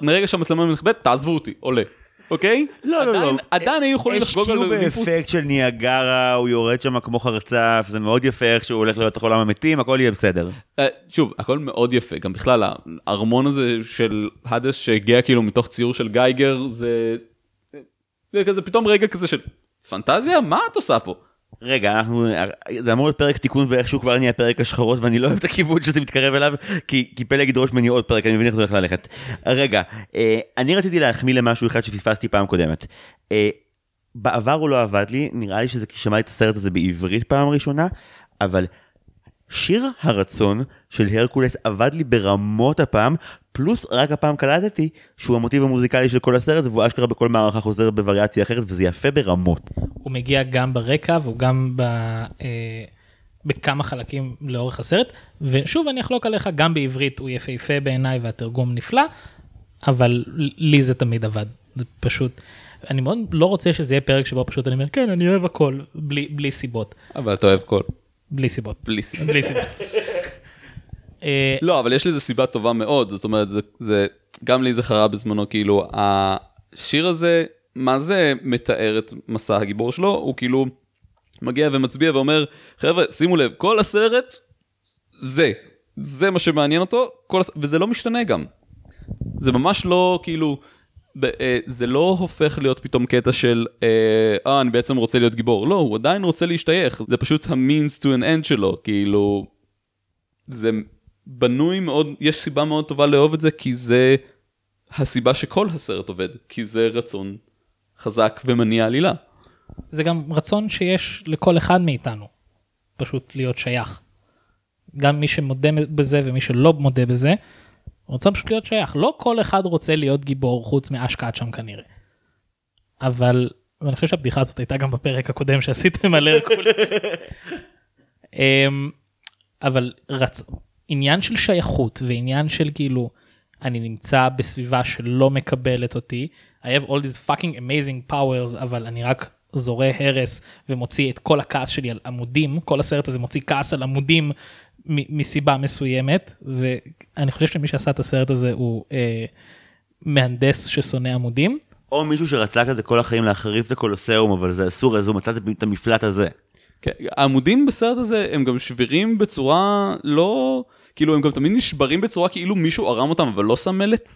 מרגע שהמצלמה נכבדת, תעזבו אותי, עולה. אוקיי? לא, לא, לא. עדיין- היו יכולים לחגוג על השקיעו האולימפוס. באפקט של ניאגרה, הוא יורד שם כמו חרצף, זה מאוד יפה איך שהוא הולך לרצח עולם המתים, הכל יהיה בסדר. אה, שוב, הכל מאוד יפה, גם בכלל הארמון הזה של האדס שהגיע כאילו מתוך ציור של גייגר, זה... זה כזה פתאום רגע כזה של פנטזיה? מה את עושה פה? רגע, אנחנו, זה אמור להיות פרק תיקון ואיכשהו כבר נהיה פרק השחרות ואני לא אוהב את הכיוון שזה מתקרב אליו כי, כי פלג ידרוש ממני עוד פרק, אני מבין איך זה הולך ללכת. רגע, אה, אני רציתי להחמיא למשהו אחד שפספסתי פעם קודמת. אה, בעבר הוא לא עבד לי, נראה לי שזה כי שמעתי את הסרט הזה בעברית פעם ראשונה, אבל שיר הרצון של הרקולס עבד לי ברמות הפעם, פלוס רק הפעם קלטתי שהוא המוטיב המוזיקלי של כל הסרט והוא אשכרה בכל מערכה חוזר בווריאציה אחרת וזה יפה ברמות. הוא מגיע גם ברקע והוא גם ב, אה, בכמה חלקים לאורך הסרט ושוב אני אחלוק עליך גם בעברית הוא יפהפה בעיניי והתרגום נפלא אבל לי זה תמיד עבד זה פשוט אני מאוד לא רוצה שזה יהיה פרק שבו פשוט אני אומר כן אני אוהב הכל בלי בלי סיבות אבל אתה אוהב קול. בלי סיבות בלי סיבה. בלי סיבות. (laughs) לא, אבל יש לזה סיבה טובה מאוד, זאת אומרת, זה, זה גם לי זה חרה בזמנו, כאילו, השיר הזה, מה זה מתאר את מסע הגיבור שלו? הוא כאילו מגיע ומצביע ואומר, חבר'ה, שימו לב, כל הסרט, זה, זה מה שמעניין אותו, כל הס... וזה לא משתנה גם. זה ממש לא כאילו זה לא הופך להיות פתאום קטע של אה, אה אני בעצם רוצה להיות גיבור לא הוא עדיין רוצה להשתייך זה פשוט ה-means to an end שלו כאילו זה בנוי מאוד יש סיבה מאוד טובה לאהוב את זה כי זה הסיבה שכל הסרט עובד כי זה רצון חזק ומניע עלילה. זה גם רצון שיש לכל אחד מאיתנו, פשוט להיות שייך. גם מי שמודה בזה ומי שלא מודה בזה, רצון פשוט להיות שייך. לא כל אחד רוצה להיות גיבור חוץ מאשקעת שם כנראה. אבל, ואני חושב שהבדיחה הזאת הייתה גם בפרק הקודם שעשיתם על (laughs) הרקולס. אמ, אבל רצ... עניין של שייכות ועניין של כאילו אני נמצא בסביבה שלא מקבלת אותי I have all these fucking amazing powers אבל אני רק זורה הרס ומוציא את כל הכעס שלי על עמודים כל הסרט הזה מוציא כעס על עמודים מסיבה מסוימת ואני חושב שמי שעשה את הסרט הזה הוא אה, מהנדס ששונא עמודים. או מישהו שרצה כזה כל החיים להחריב את הקולוסיאום, אבל זה אסור, אז הוא מצא את המפלט הזה. כן, העמודים בסרט הזה הם גם שבירים בצורה לא כאילו הם גם תמיד נשברים בצורה כאילו מישהו ערם אותם אבל לא שם מלט.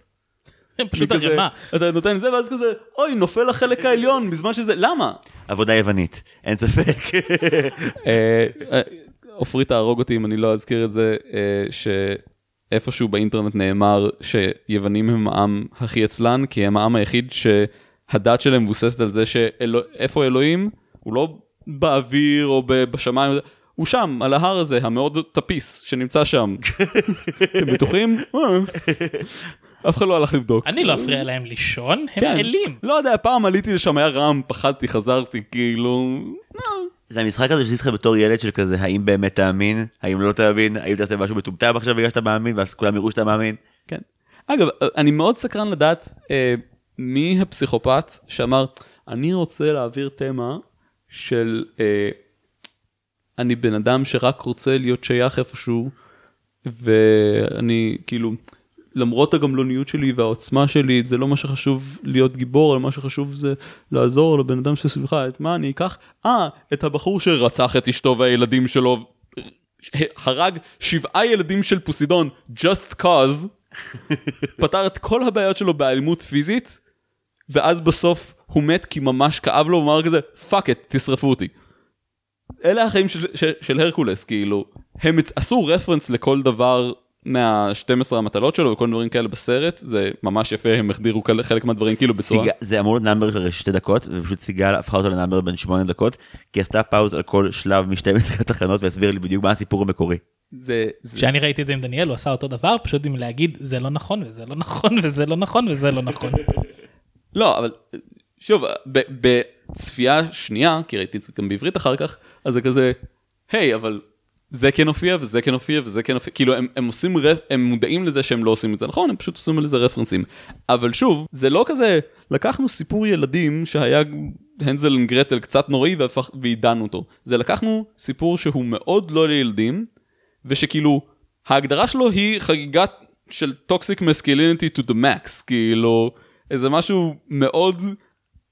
פשוט ערימה. אתה נותן את זה ואז כזה אוי נופל החלק העליון בזמן שזה למה. עבודה יוונית, אין ספק. אה, אה, עופרי תהרוג אותי אם אני לא אזכיר את זה אה, שאיפשהו באינטרנט נאמר שיוונים הם העם הכי עצלן כי הם העם היחיד שהדת שלהם מבוססת על זה שאיפה אלוהים הוא לא באוויר או בשמיים הוא שם על ההר הזה המאוד טפיס שנמצא שם. (laughs) אתם בטוחים? אה. אף אחד לא הלך לבדוק. אני לא אפריע להם לישון הם כן. אלים. לא יודע פעם עליתי לשם היה רעם פחדתי חזרתי כאילו. זה המשחק הזה שעשיתי לך בתור ילד של כזה, האם באמת תאמין, האם לא תאמין, האם תעשה משהו מטומטם עכשיו בגלל שאתה מאמין, ואז כולם יראו שאתה מאמין. כן. אגב, אני מאוד סקרן לדעת אה, מי הפסיכופת שאמר, אני רוצה להעביר תמה של אה, אני בן אדם שרק רוצה להיות שייך איפשהו, ואני כאילו, למרות הגמלוניות שלי והעוצמה שלי, זה לא מה שחשוב להיות גיבור, אלא מה שחשוב זה לעזור לבן אדם שסביבך, את מה אני אקח? אה, את הבחור שרצח את אשתו והילדים שלו, הרג שבעה ילדים של פוסידון, just cause, (laughs) פתר את כל הבעיות שלו באלימות פיזית, ואז בסוף הוא מת כי ממש כאב לו, הוא אמר כזה, fuck it, תשרפו אותי. אלה החיים של, של, של הרקולס, כאילו, הם עשו רפרנס לכל דבר מה-12 המטלות שלו וכל דברים כאלה בסרט, זה ממש יפה, הם החדירו חלק מהדברים כאילו בצורה... סיג... זה אמור להיות number של שתי דקות, ופשוט סיגל הפכה אותו ל number בן שמונה דקות, כי עשתה pause על כל שלב מ-12 התחנות והסבירה לי בדיוק מה הסיפור המקורי. זה, זה, כשאני ראיתי את זה עם דניאל הוא עשה אותו דבר פשוט עם להגיד זה לא נכון וזה לא נכון (laughs) וזה לא נכון וזה לא נכון. (laughs) לא, אבל שוב, ב- בצפייה שנייה, כי ראיתי את זה גם בעברית אחר כך, אז זה כזה, היי, אבל זה כן הופיע וזה כן הופיע וזה כן הופיע, כאילו הם, הם עושים, רפ, הם מודעים לזה שהם לא עושים את זה נכון, הם פשוט עושים לזה רפרנסים. אבל שוב, זה לא כזה, לקחנו סיפור ילדים שהיה הנזל וגרטל קצת נוראי והפך, ועידנו אותו. זה לקחנו סיפור שהוא מאוד לא לילדים, ושכאילו, ההגדרה שלו היא חגיגת של toxic masculinity to the max, כאילו, איזה משהו מאוד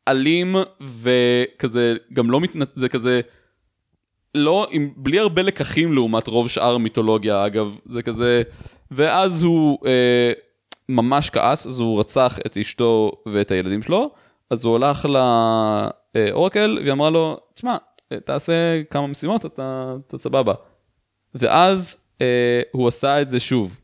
אלים וכזה, גם לא מתנת... זה כזה, לא, עם, בלי הרבה לקחים לעומת רוב שאר המיתולוגיה אגב, זה כזה, ואז הוא אה, ממש כעס, אז הוא רצח את אשתו ואת הילדים שלו, אז הוא הלך לאורקל והיא אמרה לו, תשמע, אה, תעשה כמה משימות, אתה, אתה סבבה. ואז אה, הוא עשה את זה שוב.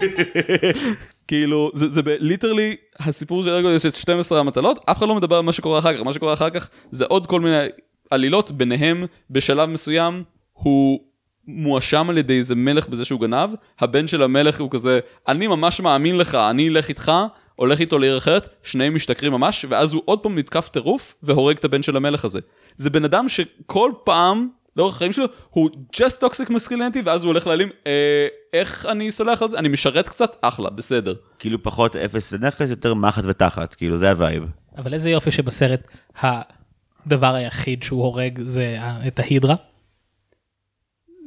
(laughs) כאילו זה זה ליטרלי הסיפור של ארגו יש את 12 המטלות אף אחד לא מדבר על מה שקורה אחר כך מה שקורה אחר כך זה עוד כל מיני עלילות ביניהם בשלב מסוים הוא מואשם על ידי איזה מלך בזה שהוא גנב. הבן של המלך הוא כזה אני ממש מאמין לך אני אלך איתך הולך איתו לעיר אחרת. שניהם משתכרים ממש ואז הוא עוד פעם נתקף טירוף והורג את הבן של המלך הזה. זה בן אדם שכל פעם לאורך החיים שלו הוא just toxic masculinity ואז הוא הולך להעלים אה, איך אני סולח על זה? אני משרת קצת? אחלה בסדר. כאילו פחות אפס לנכס, יותר מחט ותחת, כאילו זה הווייב. אבל איזה יופי שבסרט הדבר היחיד שהוא הורג זה את ההידרה.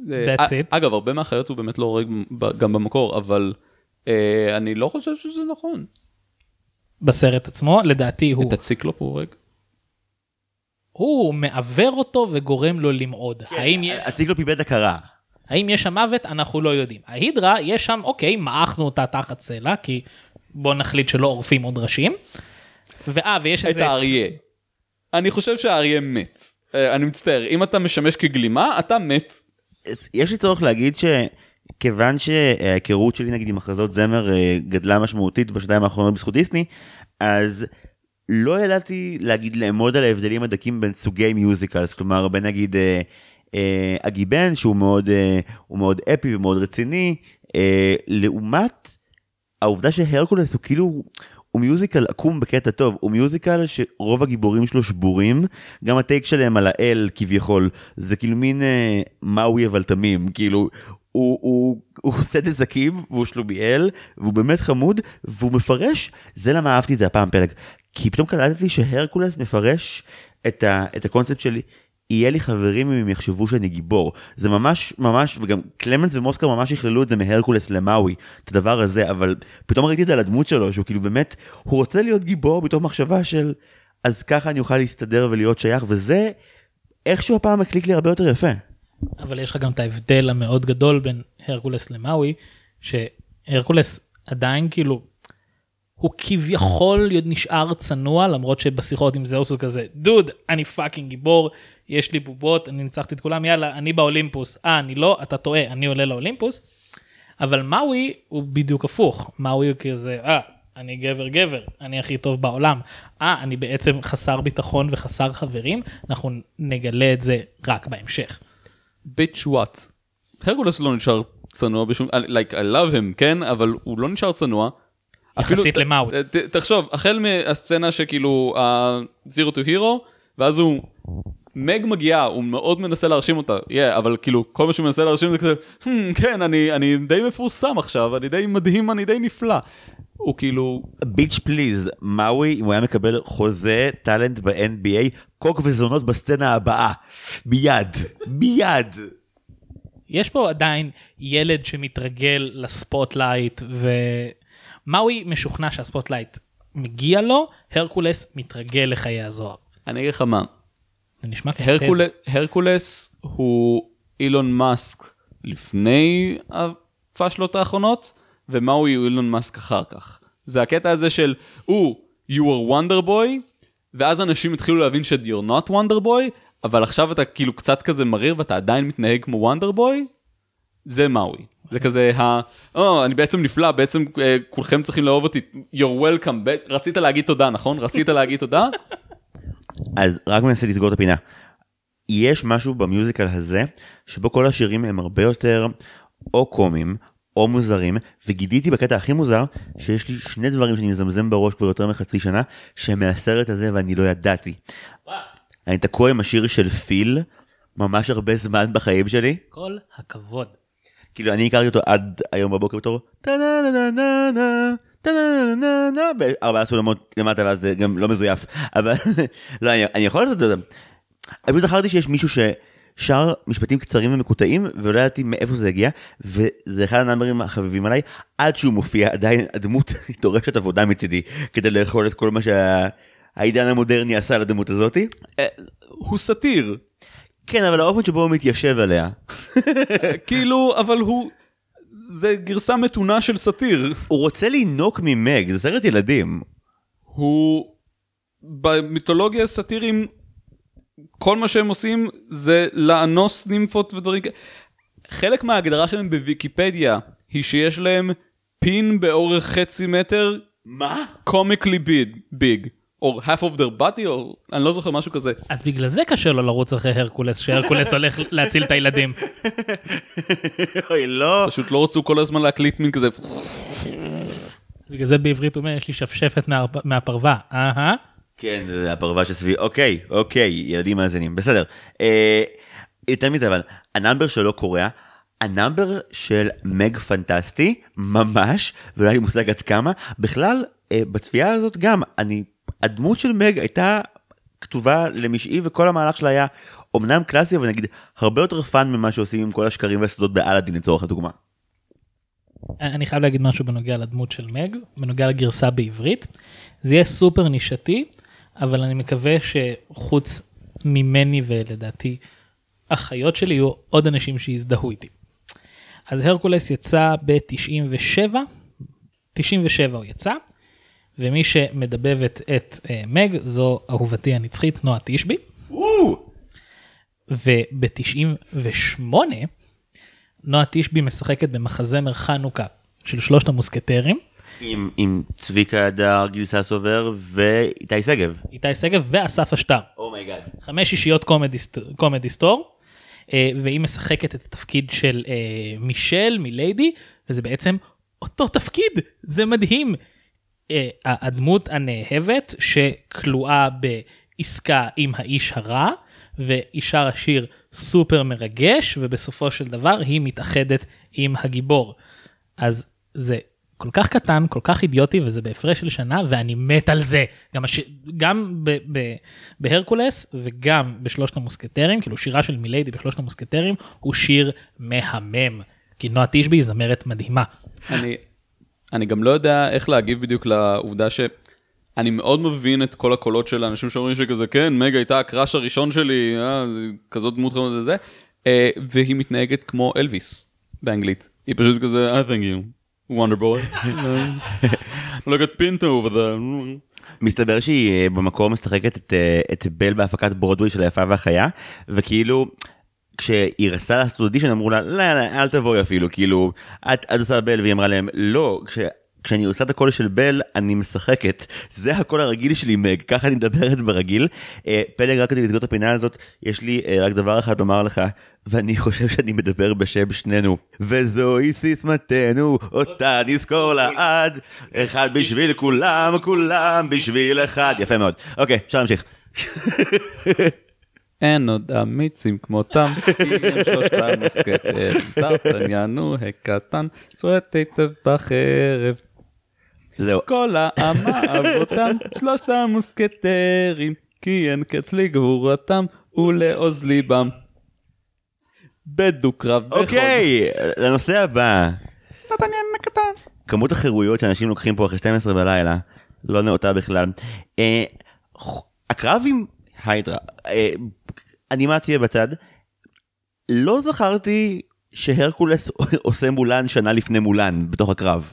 That's אה, it. אגב הרבה מהחיות הוא באמת לא הורג גם במקור אבל אה, אני לא חושב שזה נכון. בסרט עצמו לדעתי הוא את הציקלופ הוא הורג. הוא מעוור אותו וגורם לו למעוד האם יש הציקלופ איבד הכרה. האם יש שם מוות אנחנו לא יודעים ההידרה יש שם אוקיי מעכנו אותה תחת סלע כי בוא נחליט שלא עורפים עוד ראשים. ואה, ויש את איזה... האריה. אני חושב שהאריה מת. אה, אני מצטער, אם אתה משמש כגלימה, אתה מת. יש לי צורך להגיד שכיוון שההיכרות שלי נגיד עם הכרזות זמר אה, גדלה משמעותית בשנתיים האחרונות בזכות דיסני, אז לא ידעתי להגיד לאמוד על ההבדלים הדקים בין סוגי מיוזיקלס, כלומר בין נגיד אה, אה, הגיבן שהוא מאוד, אה, מאוד אפי ומאוד רציני, אה, לעומת העובדה שהרקולס הוא כאילו, הוא מיוזיקל עקום בקטע טוב, הוא מיוזיקל שרוב הגיבורים שלו שבורים, גם הטייק שלהם על האל כביכול, זה כאילו מין אה, מאוי אבל תמים, כאילו, הוא, הוא, הוא עושה נזקים והוא שלומיאל והוא באמת חמוד והוא מפרש, זה למה אהבתי את זה הפעם פרק, כי פתאום קלטתי שהרקולס מפרש את, ה, את הקונספט שלי. יהיה לי חברים אם הם יחשבו שאני גיבור. זה ממש ממש, וגם קלמנס ומוסקר ממש יכללו את זה מהרקולס למאוי, את הדבר הזה, אבל פתאום ראיתי את זה על הדמות שלו, שהוא כאילו באמת, הוא רוצה להיות גיבור מתוך מחשבה של, אז ככה אני אוכל להסתדר ולהיות שייך, וזה איכשהו הפעם הקליק לי הרבה יותר יפה. אבל יש לך גם את ההבדל המאוד גדול בין הרקולס למאוי, שהרקולס עדיין כאילו, הוא כביכול נשאר צנוע למרות שבשיחות עם זאוס הוא כזה דוד אני fucking גיבור יש לי בובות אני ניצחתי את כולם יאללה אני באולימפוס אה אני לא אתה טועה אני עולה לאולימפוס. אבל מאוי הוא בדיוק הפוך מאוי הוא כזה אה אני גבר גבר אני הכי טוב בעולם אה אני בעצם חסר ביטחון וחסר חברים אנחנו נגלה את זה רק בהמשך. ביץ' וואט. הרקולס לא נשאר צנוע בשום, like I love him, כן? אבל הוא לא נשאר צנוע. יחסית ת- תחשוב, החל מהסצנה שכאילו ה-Zero to Hero, ואז הוא, מג מגיעה, הוא מאוד מנסה להרשים אותה, yeah, אבל כאילו כל מה שהוא מנסה להרשים זה כזה, "Hmm, כן, אני, אני די מפורסם עכשיו, אני די מדהים, אני די נפלא. הוא כאילו, bitch please, מאוי, אם הוא היה מקבל חוזה talent ב-NBA, קוק וזונות בסצנה הבאה. מיד, מיד. יש פה עדיין ילד שמתרגל ל spotlight ומאוי משוכנע שה spotlight מגיע לו, הרקולס מתרגל לחיי הזוהר. אני אגיד לך מה, זה נשמע כתזה. הרקולס הוא אילון מאסק לפני הפאשלות האחרונות, ומאוי הוא אילון מאסק אחר כך. זה הקטע הזה של, הוא, you are wonder boy, ואז אנשים התחילו להבין ש- you're not wonder boy, אבל עכשיו אתה כאילו קצת כזה מריר ואתה עדיין מתנהג כמו וונדר בוי, זה מאוי. זה כזה, ה... או, אני בעצם נפלא, בעצם אה, כולכם צריכים לאהוב אותי, you're welcome, רצית להגיד תודה, נכון? רצית להגיד תודה? (laughs) אז רק מנסה לסגור את הפינה. יש משהו במיוזיקל הזה, שבו כל השירים הם הרבה יותר או קומיים, או מוזרים, וגיליתי בקטע הכי מוזר, שיש לי שני דברים שאני מזמזם בראש כבר יותר מחצי שנה, שהם מהסרט הזה ואני לא ידעתי. אני תקוע עם השיר של פיל, ממש הרבה זמן בחיים שלי. כל הכבוד. כאילו אני הכרתי אותו עד היום בבוקר בתור טה-נה-נה-נה-נה, טה-נה-נה-נה-נה, בארבעה סולמות למטה ואז זה גם לא מזויף אבל לא אני, אני יכול לעשות את זה. אני פשוט זכרתי שיש מישהו ששר משפטים קצרים ומקוטעים ולא ידעתי מאיפה זה הגיע וזה אחד הנאמרים החביבים עליי עד שהוא מופיע עדיין הדמות דורשת עבודה מצידי כדי לאכול את כל מה שהעידן המודרני עשה לדמות הזאתי. הוא סאטיר, כן אבל האופן שבו הוא מתיישב עליה כאילו, אבל הוא... זה גרסה מתונה של סאטיר. הוא רוצה לינוק ממג זה סרט ילדים. הוא... במיתולוגיה סאטירים, כל מה שהם עושים זה לאנוס נימפות ודברים כאלה. חלק מההגדרה שלהם בוויקיפדיה היא שיש להם פין באורך חצי מטר, מה? comically big, big, או half of their body, או אני לא זוכר משהו כזה. אז בגלל זה קשה לו לרוץ אחרי הרקולס, שהרקולס (laughs) הולך להציל את הילדים. אוי לא. פשוט לא רצו כל הזמן להקליט מין כזה. בגלל זה בעברית הוא אומר יש לי שפשפת מה- מהפרווה. אהה. כן זה הפרווה שסביבי אוקיי אוקיי ילדים מאזינים בסדר. אה, יותר מזה אבל ה number שלו קורע. ה number של מג פנטסטי ממש ולא היה לי מושג עד כמה בכלל אה, בצפייה הזאת גם אני הדמות של מג הייתה כתובה למשעי וכל המהלך שלה היה אמנם קלאסי אבל נגיד הרבה יותר fun ממה שעושים עם כל השקרים והסודות באלאדין לצורך הדוגמה. אני חייב להגיד משהו בנוגע לדמות של מג, בנוגע לגרסה בעברית. זה יהיה סופר נישתי, אבל אני מקווה שחוץ ממני ולדעתי אחיות שלי יהיו עוד אנשים שיזדהו איתי. אז הרקולס יצא ב-97, 97 הוא יצא, ומי שמדבבת את אה, מג זו אהובתי הנצחית נועה תשבי. וואו! וב-98 נועה תשבי משחקת במחזמר חנוכה של שלושת המוסקטרים, עם, עם צביקה הדר, גיל ססובר ואיתי שגב. איתי שגב ואסף אשטר. oh my god. חמישיית קומדי סטור, אה, והיא משחקת את התפקיד של אה, מישל מליידי, וזה בעצם אותו תפקיד, זה מדהים. אה, הדמות הנאהבת שכלואה בעסקה עם האיש הרע, והיא שרה שיר סופר מרגש, ובסופו של דבר היא מתאחדת עם הגיבור. אז זה כל כך קטן, כל כך אידיוטי, וזה בהפרש של שנה, ואני מת על זה. גם, הש... גם ב... ב... בהרקולס וגם בשלושת המוסקטרים, כאילו שירה של מיליידי בשלושת המוסקטרים, הוא שיר מהמם. כי נועה תשבי היא זמרת מדהימה. אני, אני גם לא יודע איך להגיב בדיוק לעובדה שאני מאוד מבין את כל הקולות של האנשים שאומרים שכזה, כן, מג הייתה הקראש הראשון שלי, אה, כזאת דמות חמודה זה, אה, והיא מתנהגת כמו אלוויס באנגלית. היא פשוט כזה, I thank you, wonder boy. (laughs) Look at Pinto over there. מסתבר שהיא אה, במקור משחקת את, אה, את בל בהפקת ברודווי של היפה והחיה, וכאילו... כשהיא רצתה לעשות אודישן אמרו לה לא לא אל תבואי אפילו כאילו את, את עושה בל והיא אמרה להם לא כש, כשאני עושה את הקול של בל אני משחקת זה הקול הרגיל שלי מג ככה אני מדברת ברגיל. אה, פלג רק כדי לסגור את הפינה הזאת יש לי אה, רק דבר אחד לומר לך ואני חושב שאני מדבר בשם שנינו. וזוהי סיסמתנו אותה נזכור לעד. אחד בשביל כולם כולם בשביל אחד. יפה מאוד. אוקיי אפשר להמשיך. (laughs) אין עוד אמיצים כמותם, כי הם שלושתם מוסקטרים, דרטניאן הקטן, צועט היטב בחרב. זהו כל העם אהב אותם, שלושת המוסקטרים, כי אין קץ לגבורתם ולעוז ליבם. בדו-קרב בחוד. אוקיי לנושא הבא. דרטניאן הקטן. כמות החירויות שאנשים לוקחים פה אחרי 12 בלילה לא נאותה בכלל. אה, הקרב עם היידרה, אה, אנימציה בצד, לא זכרתי שהרקולס (laughs) עושה מולן שנה לפני מולן בתוך הקרב.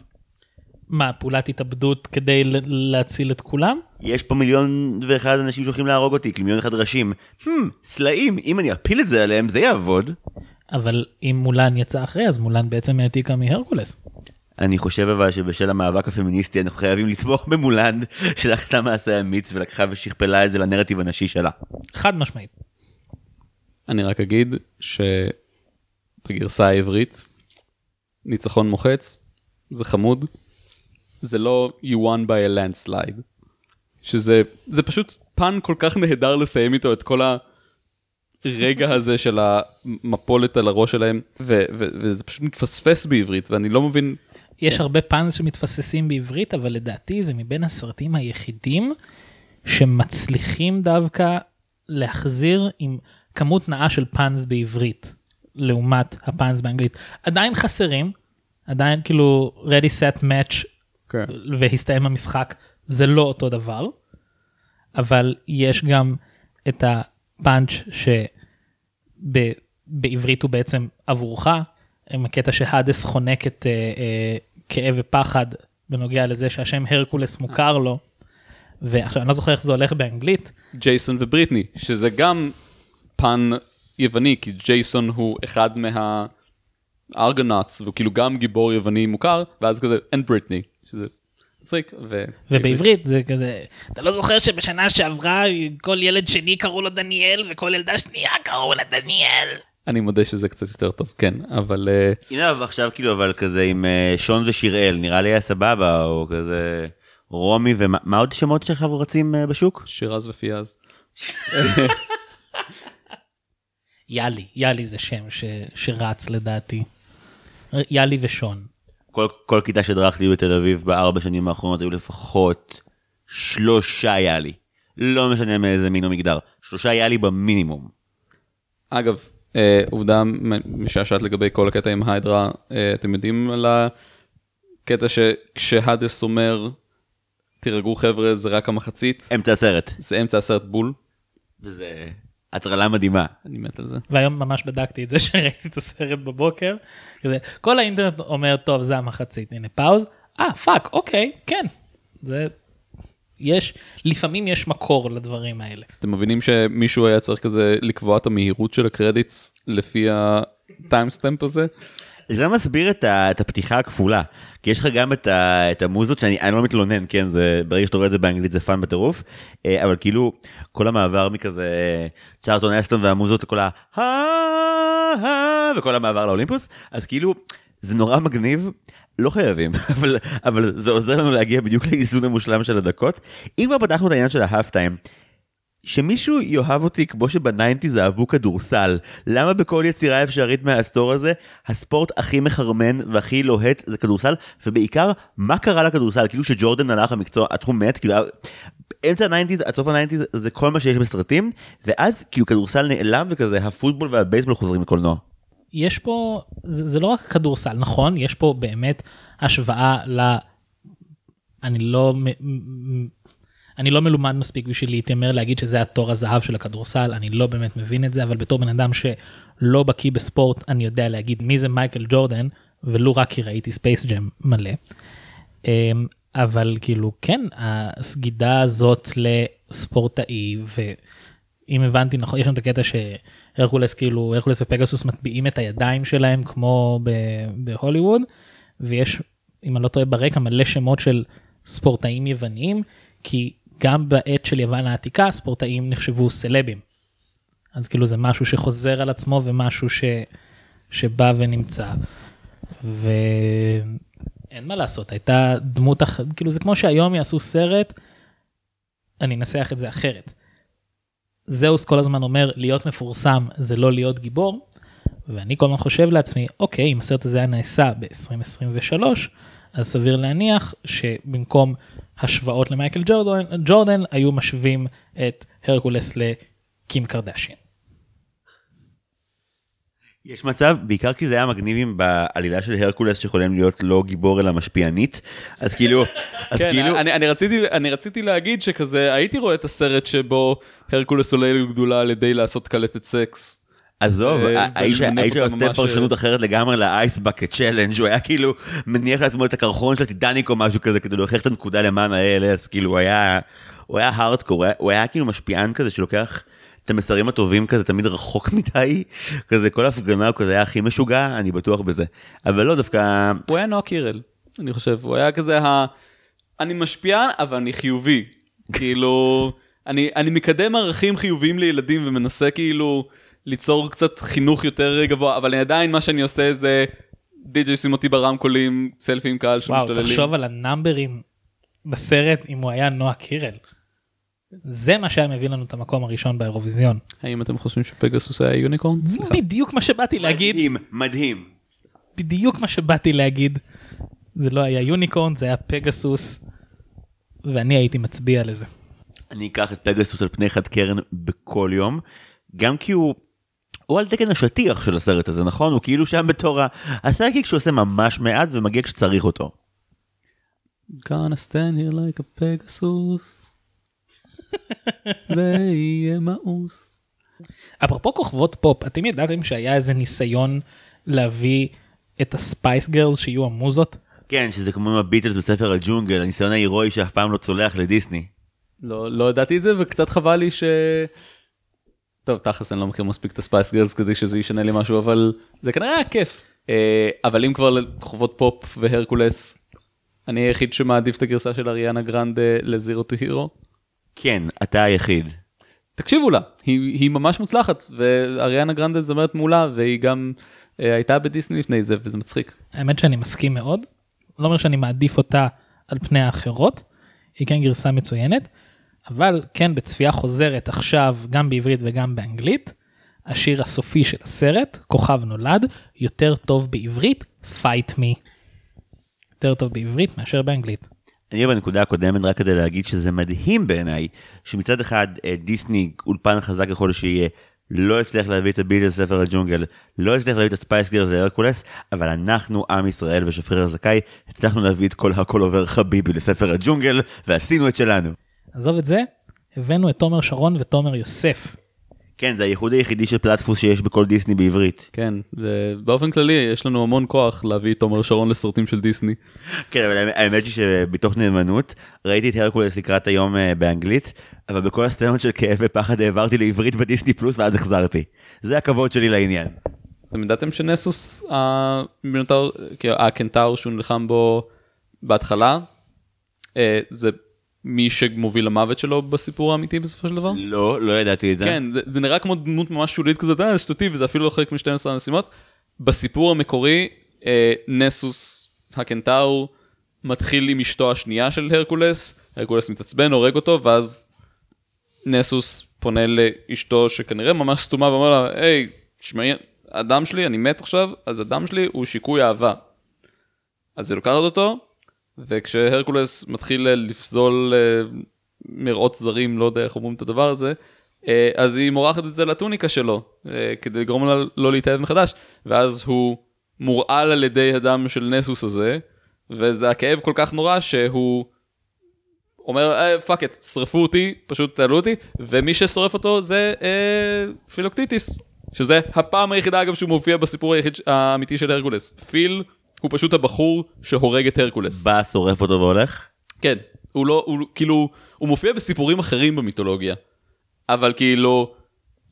מה, פעולת התאבדות כדי להציל את כולם? יש פה מיליון ואחד אנשים שהולכים להרוג אותי, מיליון ואחד ראשים. Hmm, סלעים, אם אני אפיל את זה עליהם זה יעבוד. אבל אם מולן יצא אחרי, אז מולן בעצם העתיקה מהרקולס. אני חושב אבל שבשל המאבק הפמיניסטי אנחנו חייבים לתמוך במולן שלקחה מעשה אמיץ ולקחה ושכפלה את זה לנרטיב הנשי שלה. חד משמעית. אני רק אגיד שבגרסה העברית, ניצחון מוחץ, זה חמוד, זה לא you won by a landslide, שזה זה פשוט פן כל כך נהדר לסיים איתו את כל הרגע הזה של המפולת על הראש שלהם, ו- ו- וזה פשוט מתפספס בעברית, ואני לא מבין, יש כן. הרבה פאנס שמתפססים בעברית, אבל לדעתי זה מבין הסרטים היחידים שמצליחים דווקא להחזיר עם כמות נאה של פאנס בעברית, לעומת הפאנס באנגלית. עדיין חסרים, עדיין כאילו ready set match כן. והסתיים המשחק, זה לא אותו דבר, אבל יש גם את הפאנץ' שבעברית הוא בעצם עבורך, עם הקטע שהאדס חונק את אה, אה, כאב ופחד בנוגע לזה שהשם הרקולס מוכר לו. ועכשיו אני לא זוכר איך זה הולך באנגלית, ג'ייסון ובריטני, שזה גם פן יווני, כי ג'ייסון הוא אחד מהארגנאטס, והוא כאילו גם גיבור יווני מוכר, ואז כזה, אין בריטני, שזה מצחיק. ו... ובעברית זה כזה, אתה לא זוכר שבשנה שעברה כל ילד שני קראו לו דניאל וכל ילדה שנייה קראו לה דניאל. אני מודה שזה קצת יותר טוב, כן, אבל אה, הנה אבל עכשיו כאילו אבל כזה עם אה, שון ושיראל נראה לי היה סבבה או כזה רומי ומה מה עוד שמות שעכשיו רצים אה, בשוק? שירז ופיאז. (laughs) יאלי, יאלי זה שם ש, שרץ לדעתי. יאלי ושון. כל, כל כיתה שהדרכתי בתל אביב בארבע שנים האחרונות היו לפחות שלושה יאלי. לא משנה מאיזה מין או מגדר. שלושה יאלי במינימום. אגב, עובדה מ- משעשעת לגבי כל הקטע עם היידרה, אה, אתם יודעים על הקטע שכשהאדס אומר, תירגעו חבר'ה, זה רק המחצית, אמצע הסרט. זה אמצע הסרט בול, וזה הטרלה מדהימה. אני מת על זה. והיום ממש בדקתי את זה (laughs) שראיתי את הסרט בבוקר. כזה, כל האינטרנט אומר טוב זה המחצית הנה pause. אה fuck אוקיי כן. זה יש, לפעמים יש מקור לדברים האלה. אתם מבינים שמישהו היה צריך כזה לקבוע את המהירות של ה credits לפי ה timestamp הזה? זה מסביר את, ה, את הפתיחה הכפולה, כי יש לך גם את, ה, את המוזות שאני אני לא מתלונן, כן, זה, ברגע שאתה רואה את זה באנגלית זה fun בטירוף, אה, אבל כאילו כל המעבר מכזה צ'רלטון הסטון והמוזות לכל ה... וכל המעבר לאולימפוס, אז כאילו זה נורא מגניב. לא חייבים (laughs) אבל אבל זה עוזר לנו להגיע בדיוק לאיזון המושלם של הדקות אם כבר פתחנו את העניין של ה half time שמישהו יאהב אותי כמו שב nineties אהבו כדורסל, למה בכל יצירה אפשרית מהעשור הזה, הספורט הכי מחרמן והכי לוהט זה כדורסל, ובעיקר, מה קרה לכדורסל? כאילו שג'ורדן הלך המקצוע, התחום מת, כאילו, אמצע ה nineties, עד סוף ה nineties, זה כל מה שיש בסרטים, ואז כאילו כדורסל נעלם וכזה, הפוטבול והבייסבול חוזרים לקולנוע. יש פה, זה, זה לא רק כדורסל, נכון, יש פה באמת השוואה ל... אני לא אני לא מלומד מספיק בשביל להתיימר להגיד שזה התור הזהב של הכדורסל, אני לא באמת מבין את זה, אבל בתור בן אדם שלא בקיא בספורט, אני יודע להגיד מי זה מייקל ג'ורדן, ולו רק כי ראיתי ספייס ג'ם מלא. אמ, אבל כאילו כן, הסגידה הזאת לספורטאי, ואם הבנתי נכון, יש לנו את הקטע שהרקולס כאילו, הרקולס ופגסוס מטביעים את הידיים שלהם כמו בהוליווד, ויש, אם אני לא טועה ברקע, מלא שמות של ספורטאים יווניים, כי גם בעת של יוון העתיקה ספורטאים נחשבו סלבים. אז כאילו זה משהו שחוזר על עצמו ומשהו ש... שבא ונמצא. ואין מה לעשות, הייתה דמות, אח... כאילו זה כמו שהיום יעשו סרט, אני אנסח את זה אחרת. זהוס כל הזמן אומר להיות מפורסם זה לא להיות גיבור, ואני כל הזמן חושב לעצמי, אוקיי, אם הסרט הזה היה נעשה ב-2023, אז סביר להניח שבמקום השוואות למייקל ג'ורדן, ג'ורדן היו משווים את הרקולס לקים קרדשיין. יש מצב, בעיקר כי זה היה מגניבים בעלילה של הרקולס שיכולים להיות לא גיבור אלא משפיענית, אז כאילו, אז כן, כאילו... אני, אני, רציתי, אני רציתי להגיד שכזה, הייתי רואה את הסרט שבו הרקולס עולה לגדולה על ידי לעשות קלטת סקס. עזוב, אה, האיש אותה עושה ממש- פרשנות אחרת לגמרי לאייס בקט צ'לנג' הוא היה כאילו מניח לעצמו את הקרחון של הטיטניק או משהו כזה כדי להוכיח את הנקודה למען ה-ALS, כאילו הוא היה, הוא היה הארדקור, היה- הוא היה כאילו משפיען כזה שלוקח את המסרים הטובים כזה תמיד רחוק (laughs) מדי, כזה כל הפגנה הוא כזה היה הכי משוגע, אני בטוח בזה. אבל לא דווקא, הוא היה נועה קירל, אני חושב, הוא היה כזה ה... אני משפיען, אבל אני חיובי. (laughs) כאילו, אני, אני מקדם ערכים חיוביים לילדים ומנסה כאילו ליצור קצת חינוך יותר גבוה, אבל אני עדיין, מה שאני עושה זה די.ג'יי שים אותי ברמקולים, סלפי עם קהל וואו, שמשתוללים. תחשוב על הנאמברים בסרט אם הוא היה נועה קירל. זה מה שהיה מביא לנו את המקום הראשון באירוויזיון. האם אתם חושבים שפגסוס היה יוניקורן? סליחה. בדיוק מה שבאתי להגיד, מדהים, מדהים. בדיוק מה שבאתי להגיד. זה לא היה יוניקורן, זה היה פגסוס, ואני הייתי מצביע לזה. אני אקח את פגסוס על פני חד קרן בכל יום, גם כי הוא, הוא על תקן השטיח של הסרט הזה, נכון? הוא כאילו שם בתור ה- ה sidekick שעושה ממש מעט ומגיע כשצריך אותו. gonna stand here like a pegasus. זה יהיה מאוס. אפרופו כוכבות פופ, אתם ידעתם שהיה איזה ניסיון להביא את ה Spice Girls שיהיו המוזות? כן, שזה כמו עם הביטלס בספר הג'ונגל, הניסיון ההירואי שאף פעם לא צולח לדיסני. לא, לא ידעתי את זה וקצת חבל לי ש... טוב, תכלס אני לא מכיר מספיק את ה Spice Girls כדי שזה ישנה לי משהו, אבל זה כנראה היה כיף. אה, אבל אם כבר לכוכבות פופ והרקולס, אני היחיד שמעדיף את הגרסה של אריאנה גרנדה ל Zero to Hero. כן, אתה היחיד. תקשיבו לה, היא, היא ממש מוצלחת, ואריאנה גרנדה זמרת מעולה, והיא גם אה, הייתה בדיסני לפני זה, וזה מצחיק. האמת שאני מסכים מאוד. לא אומר שאני מעדיף אותה על פני האחרות, היא כן גרסה מצוינת, אבל כן בצפייה חוזרת עכשיו גם בעברית וגם באנגלית, השיר הסופי של הסרט, כוכב נולד, יותר טוב בעברית, fight me. יותר טוב בעברית מאשר באנגלית. אני בנקודה הקודמת רק כדי להגיד שזה מדהים בעיניי שמצד אחד אה, דיסני אולפן חזק ככל שיהיה לא הצליח להביא את הביטלס לספר הג'ונגל לא הצליח להביא את הספייס גרס להרקולס אבל אנחנו עם ישראל ושפריר הזכאי הצלחנו להביא את כל הכל עובר חביבי לספר הג'ונגל ועשינו את שלנו. עזוב את זה, הבאנו את תומר שרון ותומר יוסף. כן, זה הייחוד היחידי של פלטפוס שיש בכל דיסני בעברית. כן, ובאופן כללי יש לנו המון כוח להביא את תומר שרון לסרטים של דיסני. כן, אבל האמת היא שבתוך נאמנות, ראיתי את הרקולס לקראת היום אה, באנגלית, אבל בכל הסצנות של כאב ופחד העברתי לעברית בדיסני פלוס ואז החזרתי. זה הכבוד שלי לעניין. אתם ידעתם שנסוס, הקנטאור שהוא נלחם בו בהתחלה, אה, זה מי שמוביל למוות שלו בסיפור האמיתי בסופו של דבר? לא, לא ידעתי את זה. כן, זה, זה נראה כמו דמות ממש שולית כזאת, אה, שטותי, וזה אפילו לא חלק מ-12 המשימות. בסיפור המקורי, אה, נסוס הקנטאור מתחיל עם אשתו השנייה של הרקולס, הרקולס מתעצבן, הורג אותו, ואז נסוס פונה לאשתו שכנראה ממש סתומה ואומר לה, היי, תשמעי, הדם שלי, אני מת עכשיו, אז הדם שלי הוא שיקוי אהבה. אז היא לוקחת אותו, וכשהרקולס מתחיל אה, לפזול אה, מראות זרים, לא יודע איך אומרים את הדבר הזה, אה, אז היא מורחת את זה לטוניקה שלו, כדי לגרום לו להתאהב מחדש, ואז הוא מורעל על ידי הדם של נסוס הזה, וזה הכאב כל כך נורא שהוא אומר fuck it, שרפו אותי, פשוט תעלו אותי, ומי ששורף אותו זה אה, פילוקטיטיס, שזה הפעם היחידה אגב שהוא מופיע בסיפור היחיד האמיתי של הרקולס. פיל הוא פשוט הבחור שהורג את הרקולס. בא, שורף אותו והולך? כן, הוא לא, הוא כאילו, הוא מופיע בסיפורים אחרים במיתולוגיה. אבל כאילו,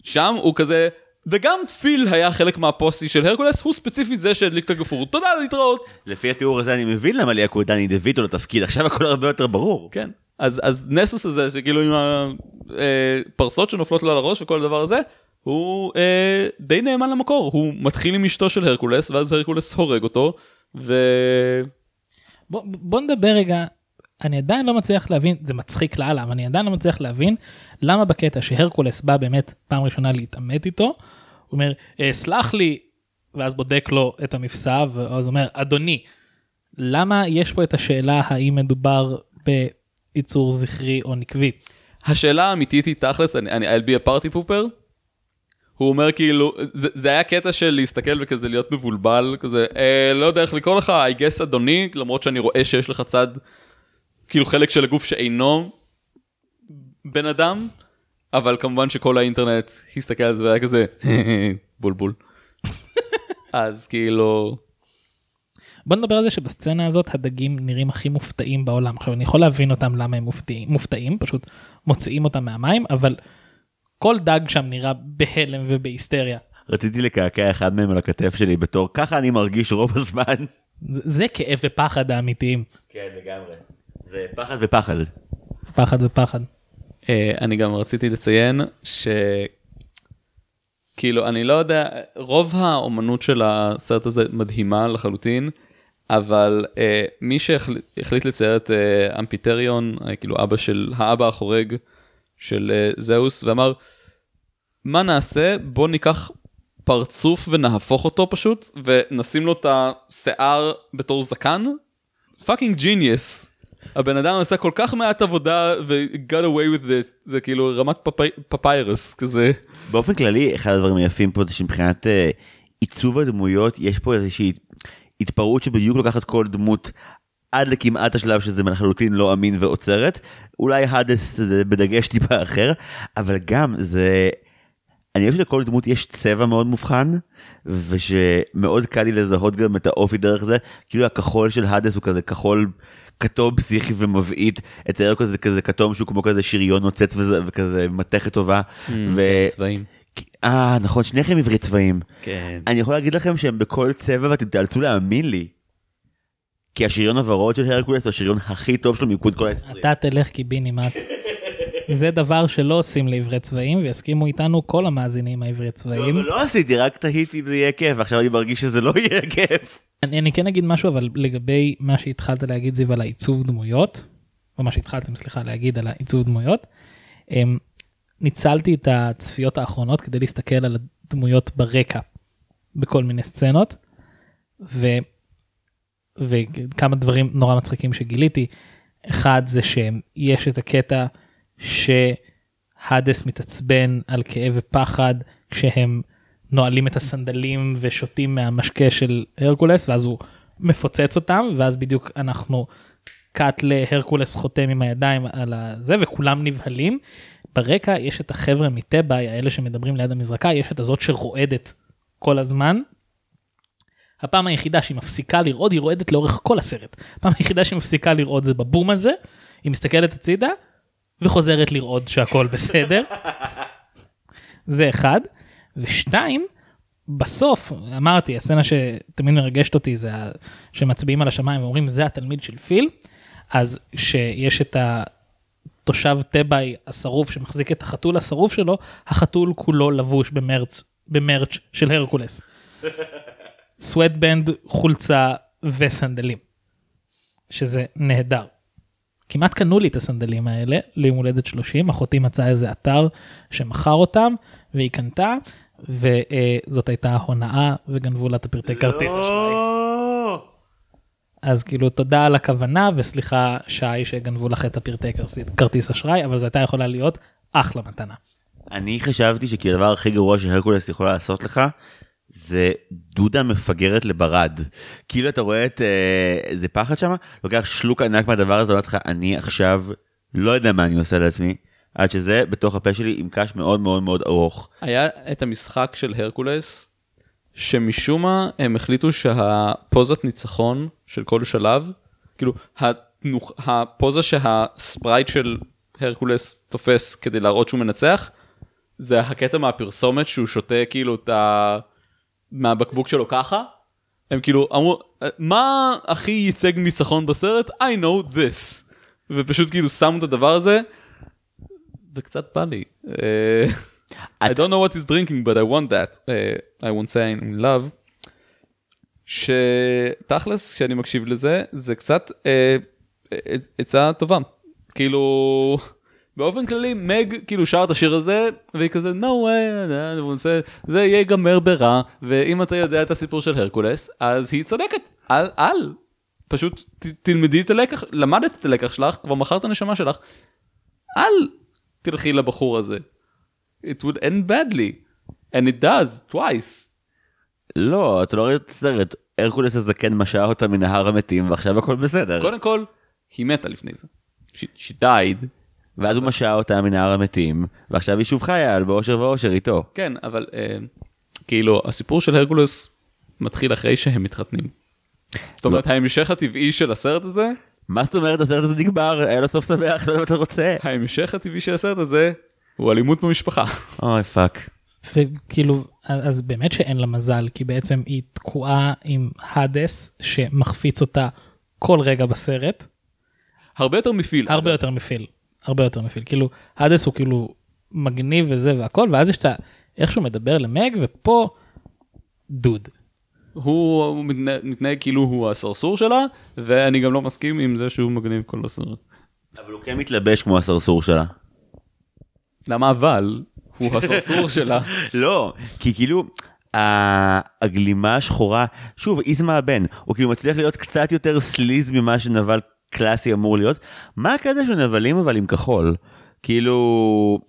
שם הוא כזה, וגם פיל היה חלק מהפוסי של הרקולס, הוא ספציפית זה שהדליק את הגפור. תודה להתראות. לפי התיאור הזה אני מבין למה ליעקו דני דויטו לתפקיד, עכשיו הכל הרבה יותר ברור. כן, אז, אז נסוס הזה, שכאילו עם הפרסות שנופלות לו על הראש וכל הדבר הזה, הוא אה, די נאמן למקור, הוא מתחיל עם אשתו של הרקולס, ואז הרקולס הורג אותו, ו... בוא, בוא נדבר רגע, אני עדיין לא מצליח להבין, זה מצחיק לאללה, אבל אני עדיין לא מצליח להבין למה בקטע שהרקולס בא באמת פעם ראשונה להתעמת איתו, הוא אומר, אה, סלח לי, ואז בודק לו את המפסע, ואז אומר, אדוני, למה יש פה את השאלה האם מדובר ביצור זכרי או נקבי? השאלה האמיתית היא תכלס, אני, אני, I'll be a party pooper, הוא אומר כאילו, זה, זה היה קטע של להסתכל וכזה להיות מבולבל, כזה, אה, לא יודע איך לקרוא לך, I guess אדוני, למרות שאני רואה שיש לך צד, כאילו חלק של הגוף שאינו בן אדם, אבל כמובן שכל האינטרנט הסתכל על זה והיה כזה, (laughs) בולבול. (laughs) אז כאילו... בוא נדבר על זה שבסצנה הזאת הדגים נראים הכי מופתעים בעולם. עכשיו אני יכול להבין אותם למה הם מופתעים, מופתעים פשוט מוציאים אותם מהמים, אבל כל דג שם נראה בהלם ובהיסטריה. רציתי לקעקע אחד מהם על הכתף שלי בתור ככה אני מרגיש רוב הזמן. זה, זה כאב ופחד האמיתיים. כן לגמרי. זה פחד ופחד. פחד ופחד. Uh, אני גם רציתי לציין ש... כאילו אני לא יודע רוב האומנות של הסרט הזה מדהימה לחלוטין אבל אה, מי שהחליט לצייר את אה, אמפיטריון אה, כאילו אבא של האבא החורג של אה, זאוס ואמר מה נעשה בוא ניקח פרצוף ונהפוך אותו פשוט ונשים לו את השיער בתור זקן fucking genius. הבן אדם עשה כל כך מעט עבודה ו-got away with this זה כאילו רמת פפיירס כזה. באופן כללי אחד הדברים היפים פה זה שמבחינת uh, עיצוב הדמויות יש פה איזושהי התפרעות שבדיוק לוקחת כל דמות עד לכמעט השלב שזה לחלוטין לא אמין ועוצרת אולי האדס זה בדגש טיפה אחר אבל גם זה. אני חושב שלכל דמות יש צבע מאוד מובחן ושמאוד קל לי לזהות גם את האופי דרך זה כאילו הכחול של האדס הוא כזה כחול כתום פסיכי ומבעית את הירקו זה כזה כתום שהוא כמו כזה שריון נוצץ וזה וכזה מתכת טובה. Mm, כן, צבעים. אה נכון שניכם עברי צבעים. כן. אני יכול להגיד לכם שהם בכל צבע ואתם תאלצו להאמין לי. כי השריון הוורוד של הרקולס הוא השריון הכי טוב שלו מיקוד כל ה-20. אתה תלך קיבינימט. זה דבר שלא עושים לעברי צבעים ויסכימו איתנו כל המאזינים העברי צבעים. לא, לא עשיתי רק תהיתי אם זה יהיה כיף עכשיו אני מרגיש שזה לא יהיה כיף. אני, אני כן אגיד משהו אבל לגבי מה שהתחלת להגיד זיו על העיצוב דמויות, או מה שהתחלתם סליחה להגיד על העיצוב דמויות. הם, ניצלתי את הצפיות האחרונות כדי להסתכל על הדמויות ברקע בכל מיני סצנות. ו, וכמה דברים נורא מצחיקים שגיליתי. אחד זה שיש את הקטע שהאדס מתעצבן על כאב ופחד כשהם נועלים את הסנדלים ושותים מהמשקה של הרקולס ואז הוא מפוצץ אותם ואז בדיוק אנחנו קאט להרקולס חותם עם הידיים על הזה וכולם נבהלים. ברקע יש את החבר'ה מטבעי האלה שמדברים ליד המזרקה יש את הזאת שרועדת כל הזמן. הפעם היחידה שהיא מפסיקה לרעוד היא רועדת לאורך כל הסרט. הפעם היחידה שהיא מפסיקה לרעוד זה בבום הזה היא מסתכלת הצידה וחוזרת לרעוד שהכל בסדר. (laughs) זה אחד. ושתיים בסוף אמרתי הסצנה שתמיד מרגשת אותי זה ה- שמצביעים על השמיים ואומרים זה התלמיד של פיל אז שיש את התושב טבעי השרוף שמחזיק את החתול השרוף שלו החתול כולו לבוש במרץ במרץ' של הרקולס. סוואטבנד חולצה וסנדלים שזה נהדר. כמעט קנו לי את הסנדלים האלה ליום הולדת 30 אחותי מצאה איזה אתר שמכר אותם והיא קנתה וזאת הייתה הונאה וגנבו לה את הפרטי כרטיס אשראי. לא. אז כאילו תודה על הכוונה וסליחה שי שגנבו לך את הפרטי כרטיס- כרטיס אשראי אבל זו הייתה יכולה להיות אחלה מתנה. אני חשבתי שכי הדבר הכי גרוע שהרקולס יכול לעשות לך זה דודה מפגרת לברד. כאילו אתה רואה את אה, איזה פחד שם, לוקח שלוק ענק מהדבר הזה, ואומר לך אני עכשיו לא יודע מה אני עושה לעצמי, עד שזה בתוך הפה שלי עם קש מאוד מאוד מאוד ארוך. היה את המשחק של הרקולס, שמשום מה הם החליטו שהפוזת ניצחון של כל שלב, כאילו התנוח, הפוזה שהספרייט של הרקולס תופס כדי להראות שהוא מנצח, זה הקטע מהפרסומת שהוא שותה כאילו את ה... מהבקבוק שלו ככה. הם כאילו אמרו, מה הכי ייצג ניצחון בסרט? I know this. ופשוט כאילו שמו את הדבר הזה, וקצת בא לי. אה, I don't know what he's drinking but I want that. Uh, I won't say I'm in love. שתכלס כשאני מקשיב לזה זה קצת uh, עצה טובה. כאילו באופן כללי מג כאילו שר את השיר הזה והיא כזה no way עושה, זה ייגמר ברע ואם אתה יודע את הסיפור של הרקולס אז היא צודקת אל אל פשוט ת, תלמדי את הלקח למדת את הלקח שלך כבר מכרת הנשמה שלך אל תלכי לבחור הזה. it would end badly and it does twice. לא, אתה לא רואה את הסרט, הרקולס הזקן משה אותה מנהר המתים ועכשיו הכל בסדר. קודם כל היא מתה לפני זה. she, she died. ואז הוא משה אותה מנהר המתים, ועכשיו היא שוב חיה באושר ואושר איתו. כן אבל אה, כאילו הסיפור של הרקולס מתחיל אחרי שהם מתחתנים. זאת אומרת ההמשך הטבעי של הסרט הזה מה זאת אומרת הסרט הזה נגמר, היה לו סוף שמח, לא יודע מה אתה רוצה. ההמשך הטבעי של הסרט הזה הוא אלימות במשפחה. אוי fuck. וכאילו אז אז באמת שאין לה מזל כי בעצם היא תקועה עם האדס שמחפיץ אותה כל רגע בסרט הרבה יותר מפיל. הרבה יותר מפיל הרבה יותר מפיל כאילו האדס הוא כאילו מגניב וזה והכל ואז יש את ה... איך שהוא מדבר למג ופה דוד. הוא הוא מתנהג, מתנהג כאילו הוא הסרסור שלה ואני גם לא מסכים עם זה שהוא מגניב כל הסרט. אבל הוא כן מתלבש כמו הסרסור שלה. למה אבל הוא הסרסור (laughs) שלה. לא, כי כאילו הגלימה השחורה, שוב, איזמה הבן, הוא כאילו מצליח להיות קצת יותר sleaze ממה שנבל קלאסי אמור להיות. מה הקטע של נבלים אבל עם כחול? כאילו,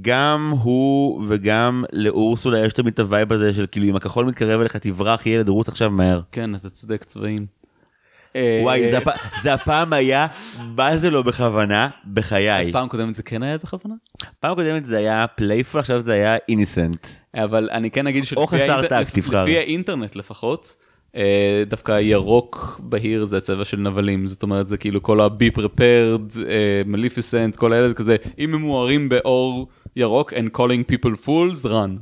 גם הוא וגם לאורסולה יש תמיד את ה vibe הזה של כאילו אם הכחול מתקרב אליך תברח ילד רוץ עכשיו מהר. כן אתה צודק צבעים. וואי, אה, זה הפ- זה הפעם היה, מה זה לא בכוונה, בחיי. אז פעם קודמת זה כן היה בכוונה? פעם קודמת זה היה playful, עכשיו זה היה innocent. אבל אני כן אגיד שלפי האינטרנט לפחות, דווקא ירוק בהיר זה הצבע של נבלים, זאת אומרת זה כאילו כל ה-be prepared, מליפיסנט, כל האלה כזה, אם הם מוארים באור ירוק and calling people fools, run.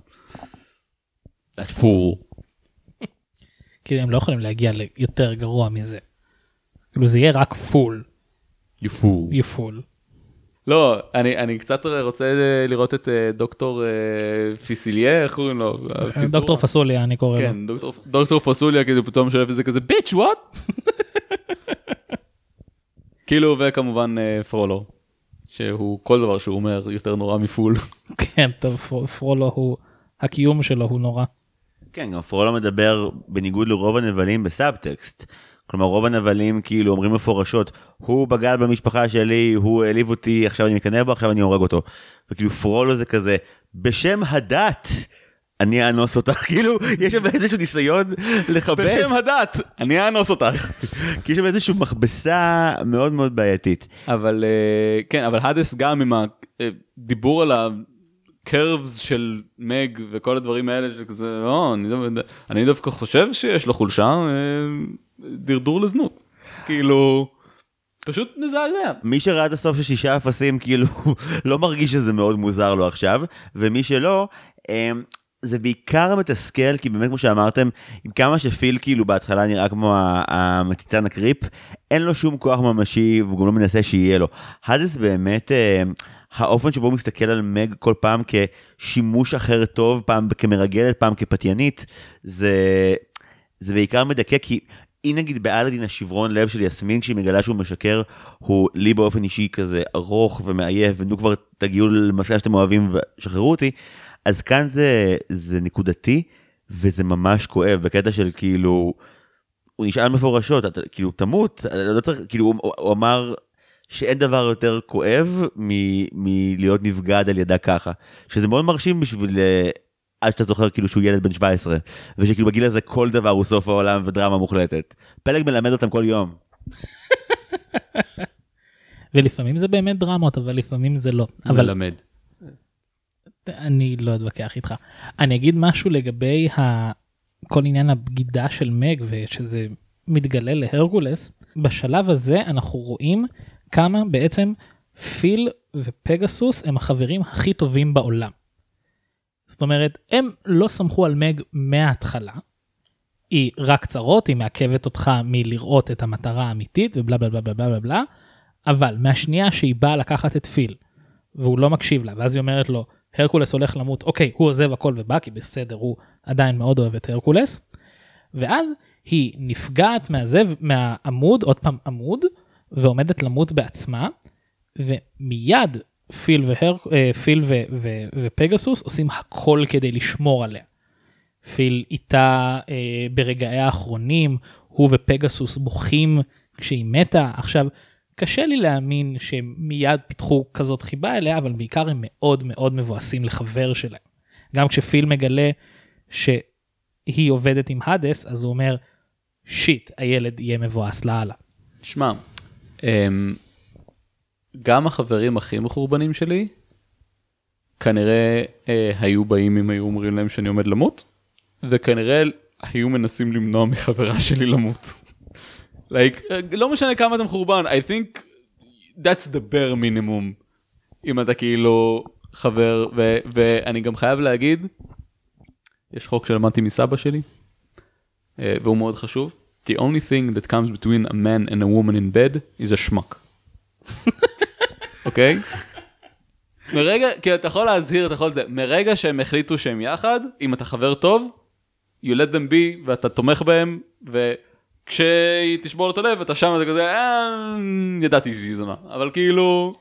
That fool. (laughs) כי הם לא יכולים להגיע ליותר גרוע מזה. כאילו זה יהיה רק פול You fool. you fool. לא, אני, אני קצת רוצה אה, לראות את אה, דוקטור אה, פיסיליה, איך קוראים לו? דוקטור פסוליה אני קורא לו. כן, דוקטור, דוקטור פסוליה כאילו פתאום שואף איזה כזה ביץ' וואט? (laughs) כאילו וכמובן פרולו, שהוא כל דבר שהוא אומר יותר נורא מפול. (laughs) כן טוב פר- פרולו הוא הקיום שלו הוא נורא. כן, גם פרולו מדבר בניגוד לרוב הנבלים בסאבטקסט. כלומר רוב הנבלים כאילו אומרים מפורשות, הוא בגד במשפחה שלי, הוא העליב אותי, עכשיו אני מקנא בו, עכשיו אני הורג אותו. וכאילו פרולו זה כזה, בשם הדת, אני אאנוס אותך, (laughs) כאילו, יש שם איזשהו ניסיון לכבס, בשם הדת, אני אאנוס אותך. (laughs) כי יש שם איזושהי מכבסה מאוד מאוד בעייתית. אבל אה, כן, אבל האדס גם עם הדיבור על הקרבס של מג וכל הדברים האלה, שכזה, לא, אני דווקא חושב שיש לו חולשה, אה, דרדור לזנות. כאילו, פשוט מזעזע. מי שראה את הסוף של שישה אפסים כאילו (laughs) לא מרגיש שזה מאוד מוזר לו עכשיו ומי שלא אמ, זה בעיקר מתסכל כי באמת כמו שאמרתם עם כמה שפיל כאילו בהתחלה נראה כמו המציצן הקריפ אין לו שום כוח ממשי והוא גם לא מנסה שיהיה לו. האדס באמת אמ, האופן שבו הוא מסתכל על מג כל פעם כשימוש אחר טוב פעם כמרגלת פעם כפתיינית זה זה בעיקר מדכא כי אם נגיד באלאדין השברון לב של יסמין כשהיא מגלה שהוא משקר הוא לי באופן אישי כזה ארוך ומעייף ונו כבר תגיעו למסקנה שאתם אוהבים ושחררו אותי. אז כאן זה זה נקודתי וזה ממש כואב בקטע של כאילו הוא נשאל מפורשות אתה כאילו תמות אתה לא צריך כאילו הוא, הוא אמר שאין דבר יותר כואב מלהיות נבגד על ידה ככה. שזה מאוד מרשים בשביל אה, עד שאתה זוכר כאילו שהוא ילד בן 17 ושכאילו בגיל הזה כל דבר הוא סוף העולם ודרמה מוחלטת. פלג מלמד אותם כל יום. ולפעמים זה באמת דרמות אבל לפעמים זה לא. אבל מלמד. אני לא אתווכח איתך. אני אגיד משהו לגבי ה... כל עניין הבגידה של מג ושזה מתגלה להרגולס. בשלב הזה אנחנו רואים כמה בעצם פיל ופגסוס הם החברים הכי טובים בעולם. זאת אומרת הם לא סמכו על מג מההתחלה. היא רק צרות היא מעכבת אותך מלראות את המטרה האמיתית ובלה בלה בלה בלה בלה בלה. אבל מהשנייה שהיא באה לקחת את פיל והוא לא מקשיב לה ואז היא אומרת לו הרקולס הולך למות אוקיי הוא עוזב הכל ובא כי בסדר הוא עדיין מאוד אוהב את הרקולס. ואז היא נפגעת מהזה מהעמוד עוד פעם עמוד ועומדת למות בעצמה ומיד פיל, והר, אה, פיל ו, ו, ופגסוס עושים הכל כדי לשמור עליה. פיל איתה אה, ברגעי האחרונים הוא ופגסוס בוכים כשהיא מתה עכשיו קשה לי להאמין שהם מיד פיתחו כזאת חיבה אליה אבל בעיקר הם מאוד מאוד מבואסים לחבר שלהם. גם כשפיל מגלה שהיא עובדת עם האדס אז הוא אומר שיט הילד יהיה מבואס לאללה. שמע, אמ, גם החברים הכי מחורבנים שלי, כנראה אה, היו באים אם היו אומרים להם שאני עומד למות, וכנראה היו מנסים למנוע מחברה שלי למות. (laughs) like, אה, לא משנה כמה אתה מחורבן, I think that's the bare minimum, אם אתה כאילו חבר, ו- ואני גם חייב להגיד, יש חוק שלמדתי מסבא שלי, אה, והוא מאוד חשוב. The only thing that comes between a man and a woman in bed is a schmuck. (laughs) אוקיי? מרגע, כי אתה יכול להזהיר, אתה יכול זה, מרגע שהם החליטו שהם יחד, אם אתה חבר טוב, you let them be, ואתה תומך בהם, וכשהיא תשבור לו את הלב, אתה שם, זה כזה, אה, ידעתי שהיא זונה, אבל כאילו,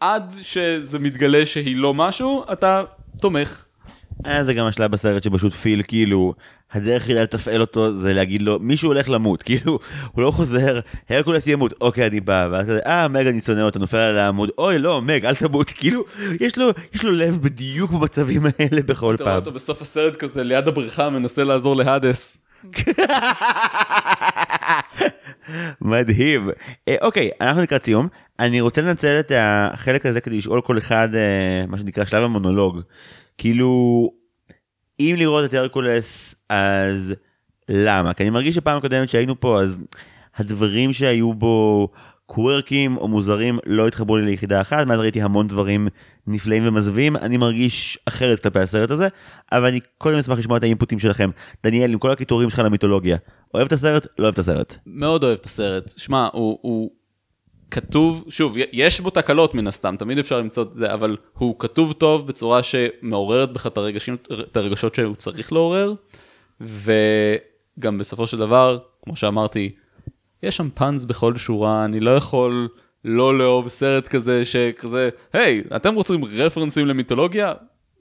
עד שזה מתגלה שהיא לא משהו, אתה תומך. היה זה גם השלב בסרט שפשוט פיל כאילו הדרך היחידה לתפעל אותו זה להגיד לו מישהו הולך למות (laughs) כאילו הוא לא חוזר הרקולס ימות אוקיי אני בא ואז כזה אה מג אני שונא אותו נופל על העמוד אוי לא מג אל תמות (laughs) כאילו יש לו יש לו לב בדיוק במצבים האלה בכל אתה רואה פעם. אותו בסוף הסרט כזה ליד הבריכה מנסה לעזור להאדס. (laughs) מדהים. אה, אוקיי, אנחנו לקראת סיום. אני רוצה לנצל את החלק הזה כדי לשאול כל אחד אה, מה שנקרא שלב המונולוג. כאילו, אם לראות את הרקולס אז למה? כי אני מרגיש שפעם הקודמת שהיינו פה אז הדברים שהיו בו קוורקים או מוזרים לא התחברו לי ליחידה אחת, מאז ראיתי המון דברים נפלאים ומזוויעים, אני מרגיש אחרת כלפי הסרט הזה, אבל אני קודם אשמח לשמוע את האינפוטים שלכם. דניאל, עם כל הקיטורים שלך למיתולוגיה, אוהב את הסרט? לא אוהב את הסרט. מאוד אוהב את הסרט. שמע, הוא, הוא כתוב, שוב, יש בו תקלות מן הסתם, תמיד אפשר למצוא את זה, אבל הוא כתוב טוב בצורה שמעוררת בך את, הרגשים, את הרגשות שהוא צריך לעורר, וגם בסופו של דבר, כמו שאמרתי, יש שם פאנס בכל שורה, אני לא יכול לא לאהוב סרט כזה שכזה, היי, אתם רוצים רפרנסים למיתולוגיה?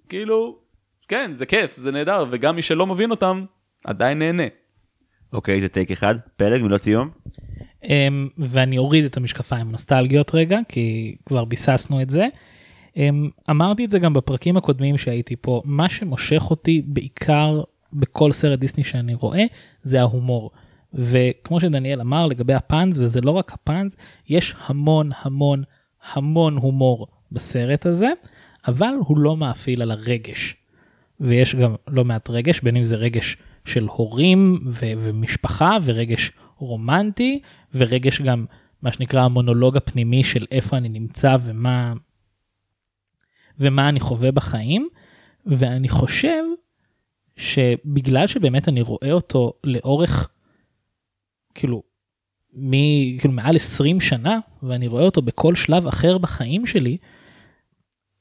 כאילו, כן, זה כיף, זה נהדר, וגם מי שלא מבין אותם, עדיין נהנה. אוקיי, זה טייק אחד. פלג, מילות סיום? אמ, ואני אוריד את המשקפיים הנוסטלגיות רגע כי כבר ביססנו את זה. אמ, אמרתי את זה גם בפרקים הקודמים שהייתי פה, מה שמושך אותי בעיקר בכל סרט דיסני שאני רואה זה ההומור. וכמו שדניאל אמר לגבי הפאנז, וזה לא רק הפאנז, יש המון המון המון הומור בסרט הזה, אבל הוא לא מאפיל על הרגש. ויש גם לא מעט רגש, בין אם זה רגש של הורים ו- ומשפחה ורגש רומנטי ורגש גם מה שנקרא המונולוג הפנימי של איפה אני נמצא ומה ומה אני חווה בחיים ואני חושב שבגלל שבאמת אני רואה אותו לאורך כאילו מ, כאילו מעל 20 שנה ואני רואה אותו בכל שלב אחר בחיים שלי.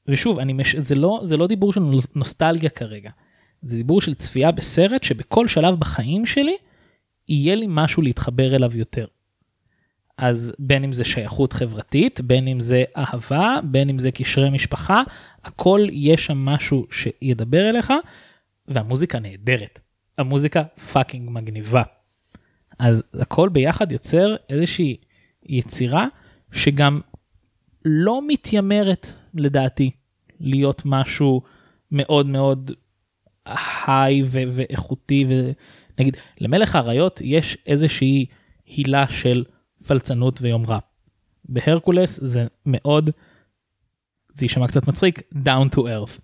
ושוב אני מש... זה לא זה לא דיבור של נוסטלגיה כרגע זה דיבור של צפייה בסרט שבכל שלב בחיים שלי יהיה לי משהו להתחבר אליו יותר. אז בין אם זה שייכות חברתית, בין אם זה אהבה, בין אם זה קשרי משפחה, הכל יש שם משהו שידבר אליך, והמוזיקה נהדרת. המוזיקה fucking מגניבה. אז הכל ביחד יוצר איזושהי יצירה שגם לא מתיימרת לדעתי להיות משהו מאוד מאוד high ואיכותי ונגיד למלך האריות יש איזושהי הילה של פלצנות ויומרה. בהרקולס זה מאוד זה יישמע קצת מצחיק down to earth.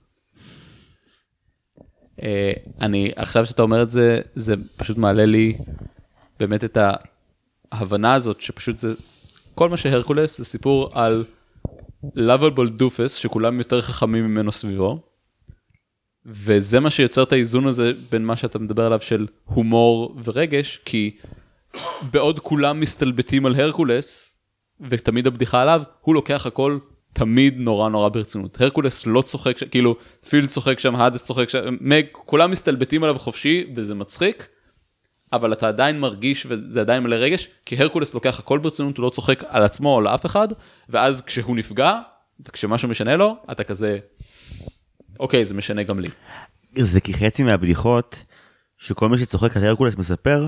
Uh, אני עכשיו שאתה אומר את זה זה פשוט מעלה לי באמת את ההבנה הזאת שפשוט זה כל מה שהרקולס זה סיפור על lovable דופס שכולם יותר חכמים ממנו סביבו. וזה מה שיוצר את האיזון הזה בין מה שאתה מדבר עליו של הומור ורגש כי בעוד כולם מסתלבטים על הרקולס ותמיד הבדיחה עליו הוא לוקח הכל תמיד נורא נורא ברצינות הרקולס לא צוחק כאילו פילד צוחק שם האדס צוחק שם מג כולם מסתלבטים עליו חופשי וזה מצחיק. אבל אתה עדיין מרגיש וזה עדיין מלא רגש כי הרקולס לוקח הכל ברצינות הוא לא צוחק על עצמו או לאף אחד ואז כשהוא נפגע כשמשהו משנה לו אתה כזה אוקיי זה משנה גם לי. זה כי חצי מהבדיחות שכל מי שצוחק על הרקולס מספר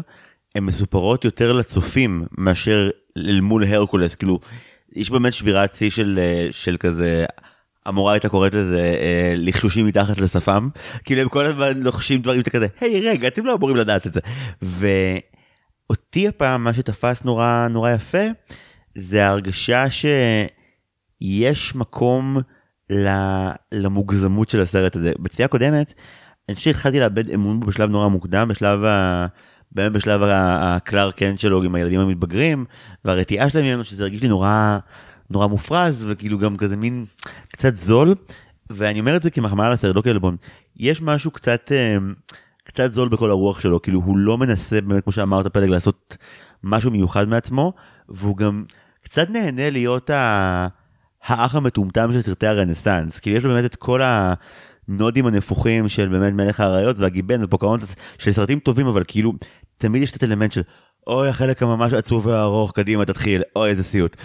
הן מסופרות יותר לצופים מאשר אל מול הרקולס. כאילו יש באמת שבירת שיא של אה, של כזה המורה הייתה קוראת לזה אה, לחשושים מתחת לשפם. כאילו הם כל הזמן לוחשים דברים כזה היי רגע אתם לא אמורים לדעת את זה. ואותי הפעם מה שתפס נורא נורא יפה זה ההרגשה שיש מקום למוגזמות של הסרט הזה. בצפייה קודמת אני חושב שהתחלתי לאבד אמון בו בשלב נורא מוקדם בשלב ה... באמת בשלב הקלאר קנט שלו עם הילדים המתבגרים והרתיעה שלהם ממנו שזה הרגיש לי נורא נורא מופרז וכאילו גם כזה מין קצת זול. ואני אומר את זה כמחמאה לסרט דוקר אלבון. יש משהו קצת אה, קצת זול בכל הרוח שלו כאילו הוא לא מנסה באמת כמו שאמרת פלג לעשות משהו מיוחד מעצמו והוא גם קצת נהנה להיות ה... האח המטומטם של סרטי הרנסאנס. כאילו יש לו באמת את כל ה... נודים הנפוחים של באמת מלך האריות והגיבן ופוקהונטס של סרטים טובים אבל כאילו תמיד יש את האלמנט של אוי החלק הממש עצוב והארוך קדימה תתחיל. אוי איזה סיוט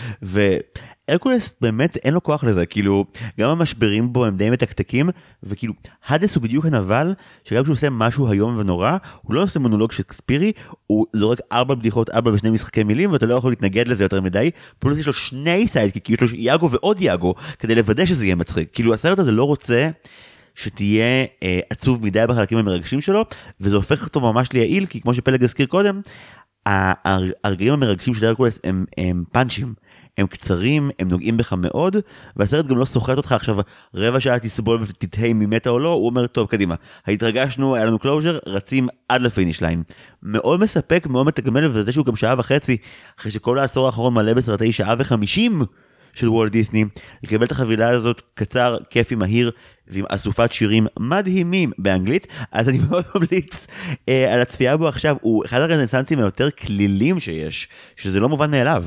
והרקולס באמת אין לו כוח לזה כאילו גם המשברים בו הם די מתקתקים וכאילו האדס הוא בדיוק הנבל שגם כשהוא עושה משהו איום ונורא הוא לא עושה מונולוג שקספירי הוא זורק ארבע בדיחות ארבע ושני משחקי מילים ואתה לא יכול להתנגד לזה יותר מדי פלוס יש לו שני סיידקיקים יש לו יאגו ועוד יאגו כדי לוודא שזה יהיה מצחיק כאילו הסרט הזה לא רוצה. שתהיה אה, עצוב מדי בחלקים המרגשים שלו וזה הופך אותו ממש ליעיל כי כמו שפלג הזכיר קודם הרגעים המרגשים של הרקולס הם, הם פאנצ'ים. הם קצרים, הם נוגעים בך מאוד, והסרט גם לא סוחט אותך עכשיו רבע שעה תסבול ותתהה אם היא מתה או לא, הוא אומר טוב קדימה, התרגשנו, היה לנו closure, רצים עד ל finish line. מאוד מספק, מאוד מתגמל, וזה שהוא גם שעה וחצי, אחרי שכל העשור האחרון מלא בסרטי שעה וחמישים של וולט דיסני, לקבל את החבילה הזאת קצר, כיפי, מהיר, ועם אסופת שירים מדהימים באנגלית, אז אני מאוד ממליץ אה, על הצפייה בו עכשיו, הוא אחד הרנסנסים היותר כלילים שיש, שזה לא מובן מאליו.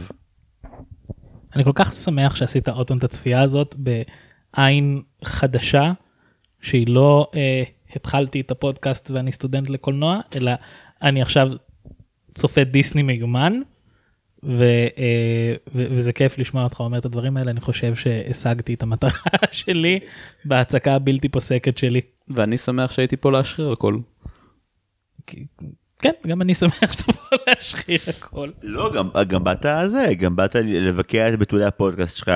אני כל כך שמח שעשית עוד פעם את הצפייה הזאת בעין חדשה, שהיא לא אה, התחלתי את הפודקאסט ואני סטודנט לקולנוע, אלא אני עכשיו צופה דיסני מיומן. ו, אה, ו, וזה כיף לשמוע אותך אומר את הדברים האלה אני חושב שהשגתי את המטרה (laughs) שלי בהצקה הבלתי פוסקת שלי. ואני שמח שהייתי פה להשחיר הכל. כן, גם אני שמח שאתה פה להשחיר הכל. לא, גם, גם באת זה, גם באת לבקע את בתולי הפודקאסט שלך,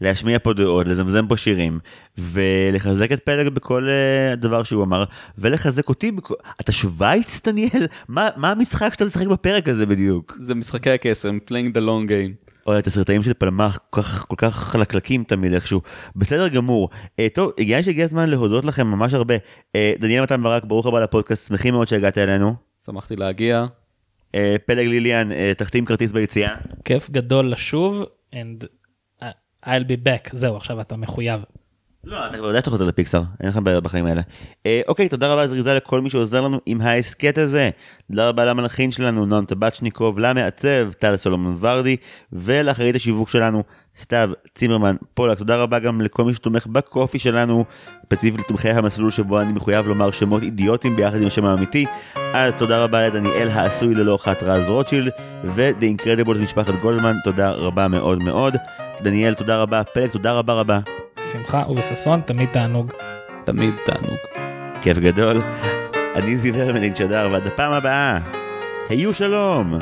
להשמיע פה דעות, לזמזם פה שירים, ולחזק את פלג בכל uh, דבר שהוא אמר, ולחזק אותי, בכ... אתה שווייץ דניאל? מה, מה המשחק שאתה משחק בפרק הזה בדיוק? זה משחקי הקסם, playing the long game. אוי, את הסרטאים של פלמח כל כך, כל כך חלקלקים תמיד איכשהו. בסדר גמור. אה, טוב, הגיע שהגיע הזמן להודות לכם ממש הרבה. אה, דניאל מתן ברק, ברוך הבא לפודקאסט, שמחים מאוד שהגעת אלינו. שמחתי להגיע. אה, פלג ליליאן, אה, תחתים כרטיס ביציאה. כיף גדול לשוב, and I'll be back. זהו, עכשיו אתה מחויב. לא, אתה כבר יודע שאתה חוזר לפיקסאר, אין לך בעיה בחיים האלה. אה, אוקיי, תודה רבה זריזה לכל מי שעוזר לנו עם ההסכת הזה. תודה רבה למלחין שלנו, נועם טבצ'ניקוב, למעצב, טל סולומון ורדי, ולאחרית השיווק שלנו, סתיו צימרמן פולק. תודה רבה גם לכל מי שתומך בקופי שלנו, ספציפית לתומכי המסלול שבו אני מחויב לומר שמות אידיוטים ביחד עם השם האמיתי. אז תודה רבה לדניאל העשוי ללא חת רז רוטשילד, ו-The Incredibles משפחת גולדמן, תודה רבה מאוד מאוד. דניאל, תודה רבה, פלג, תודה רבה רבה. שמחה ובששון, תמיד תענוג. תמיד תענוג. כיף גדול. אני זיו הרמלין שדר, ועד הפעם הבאה, היו שלום!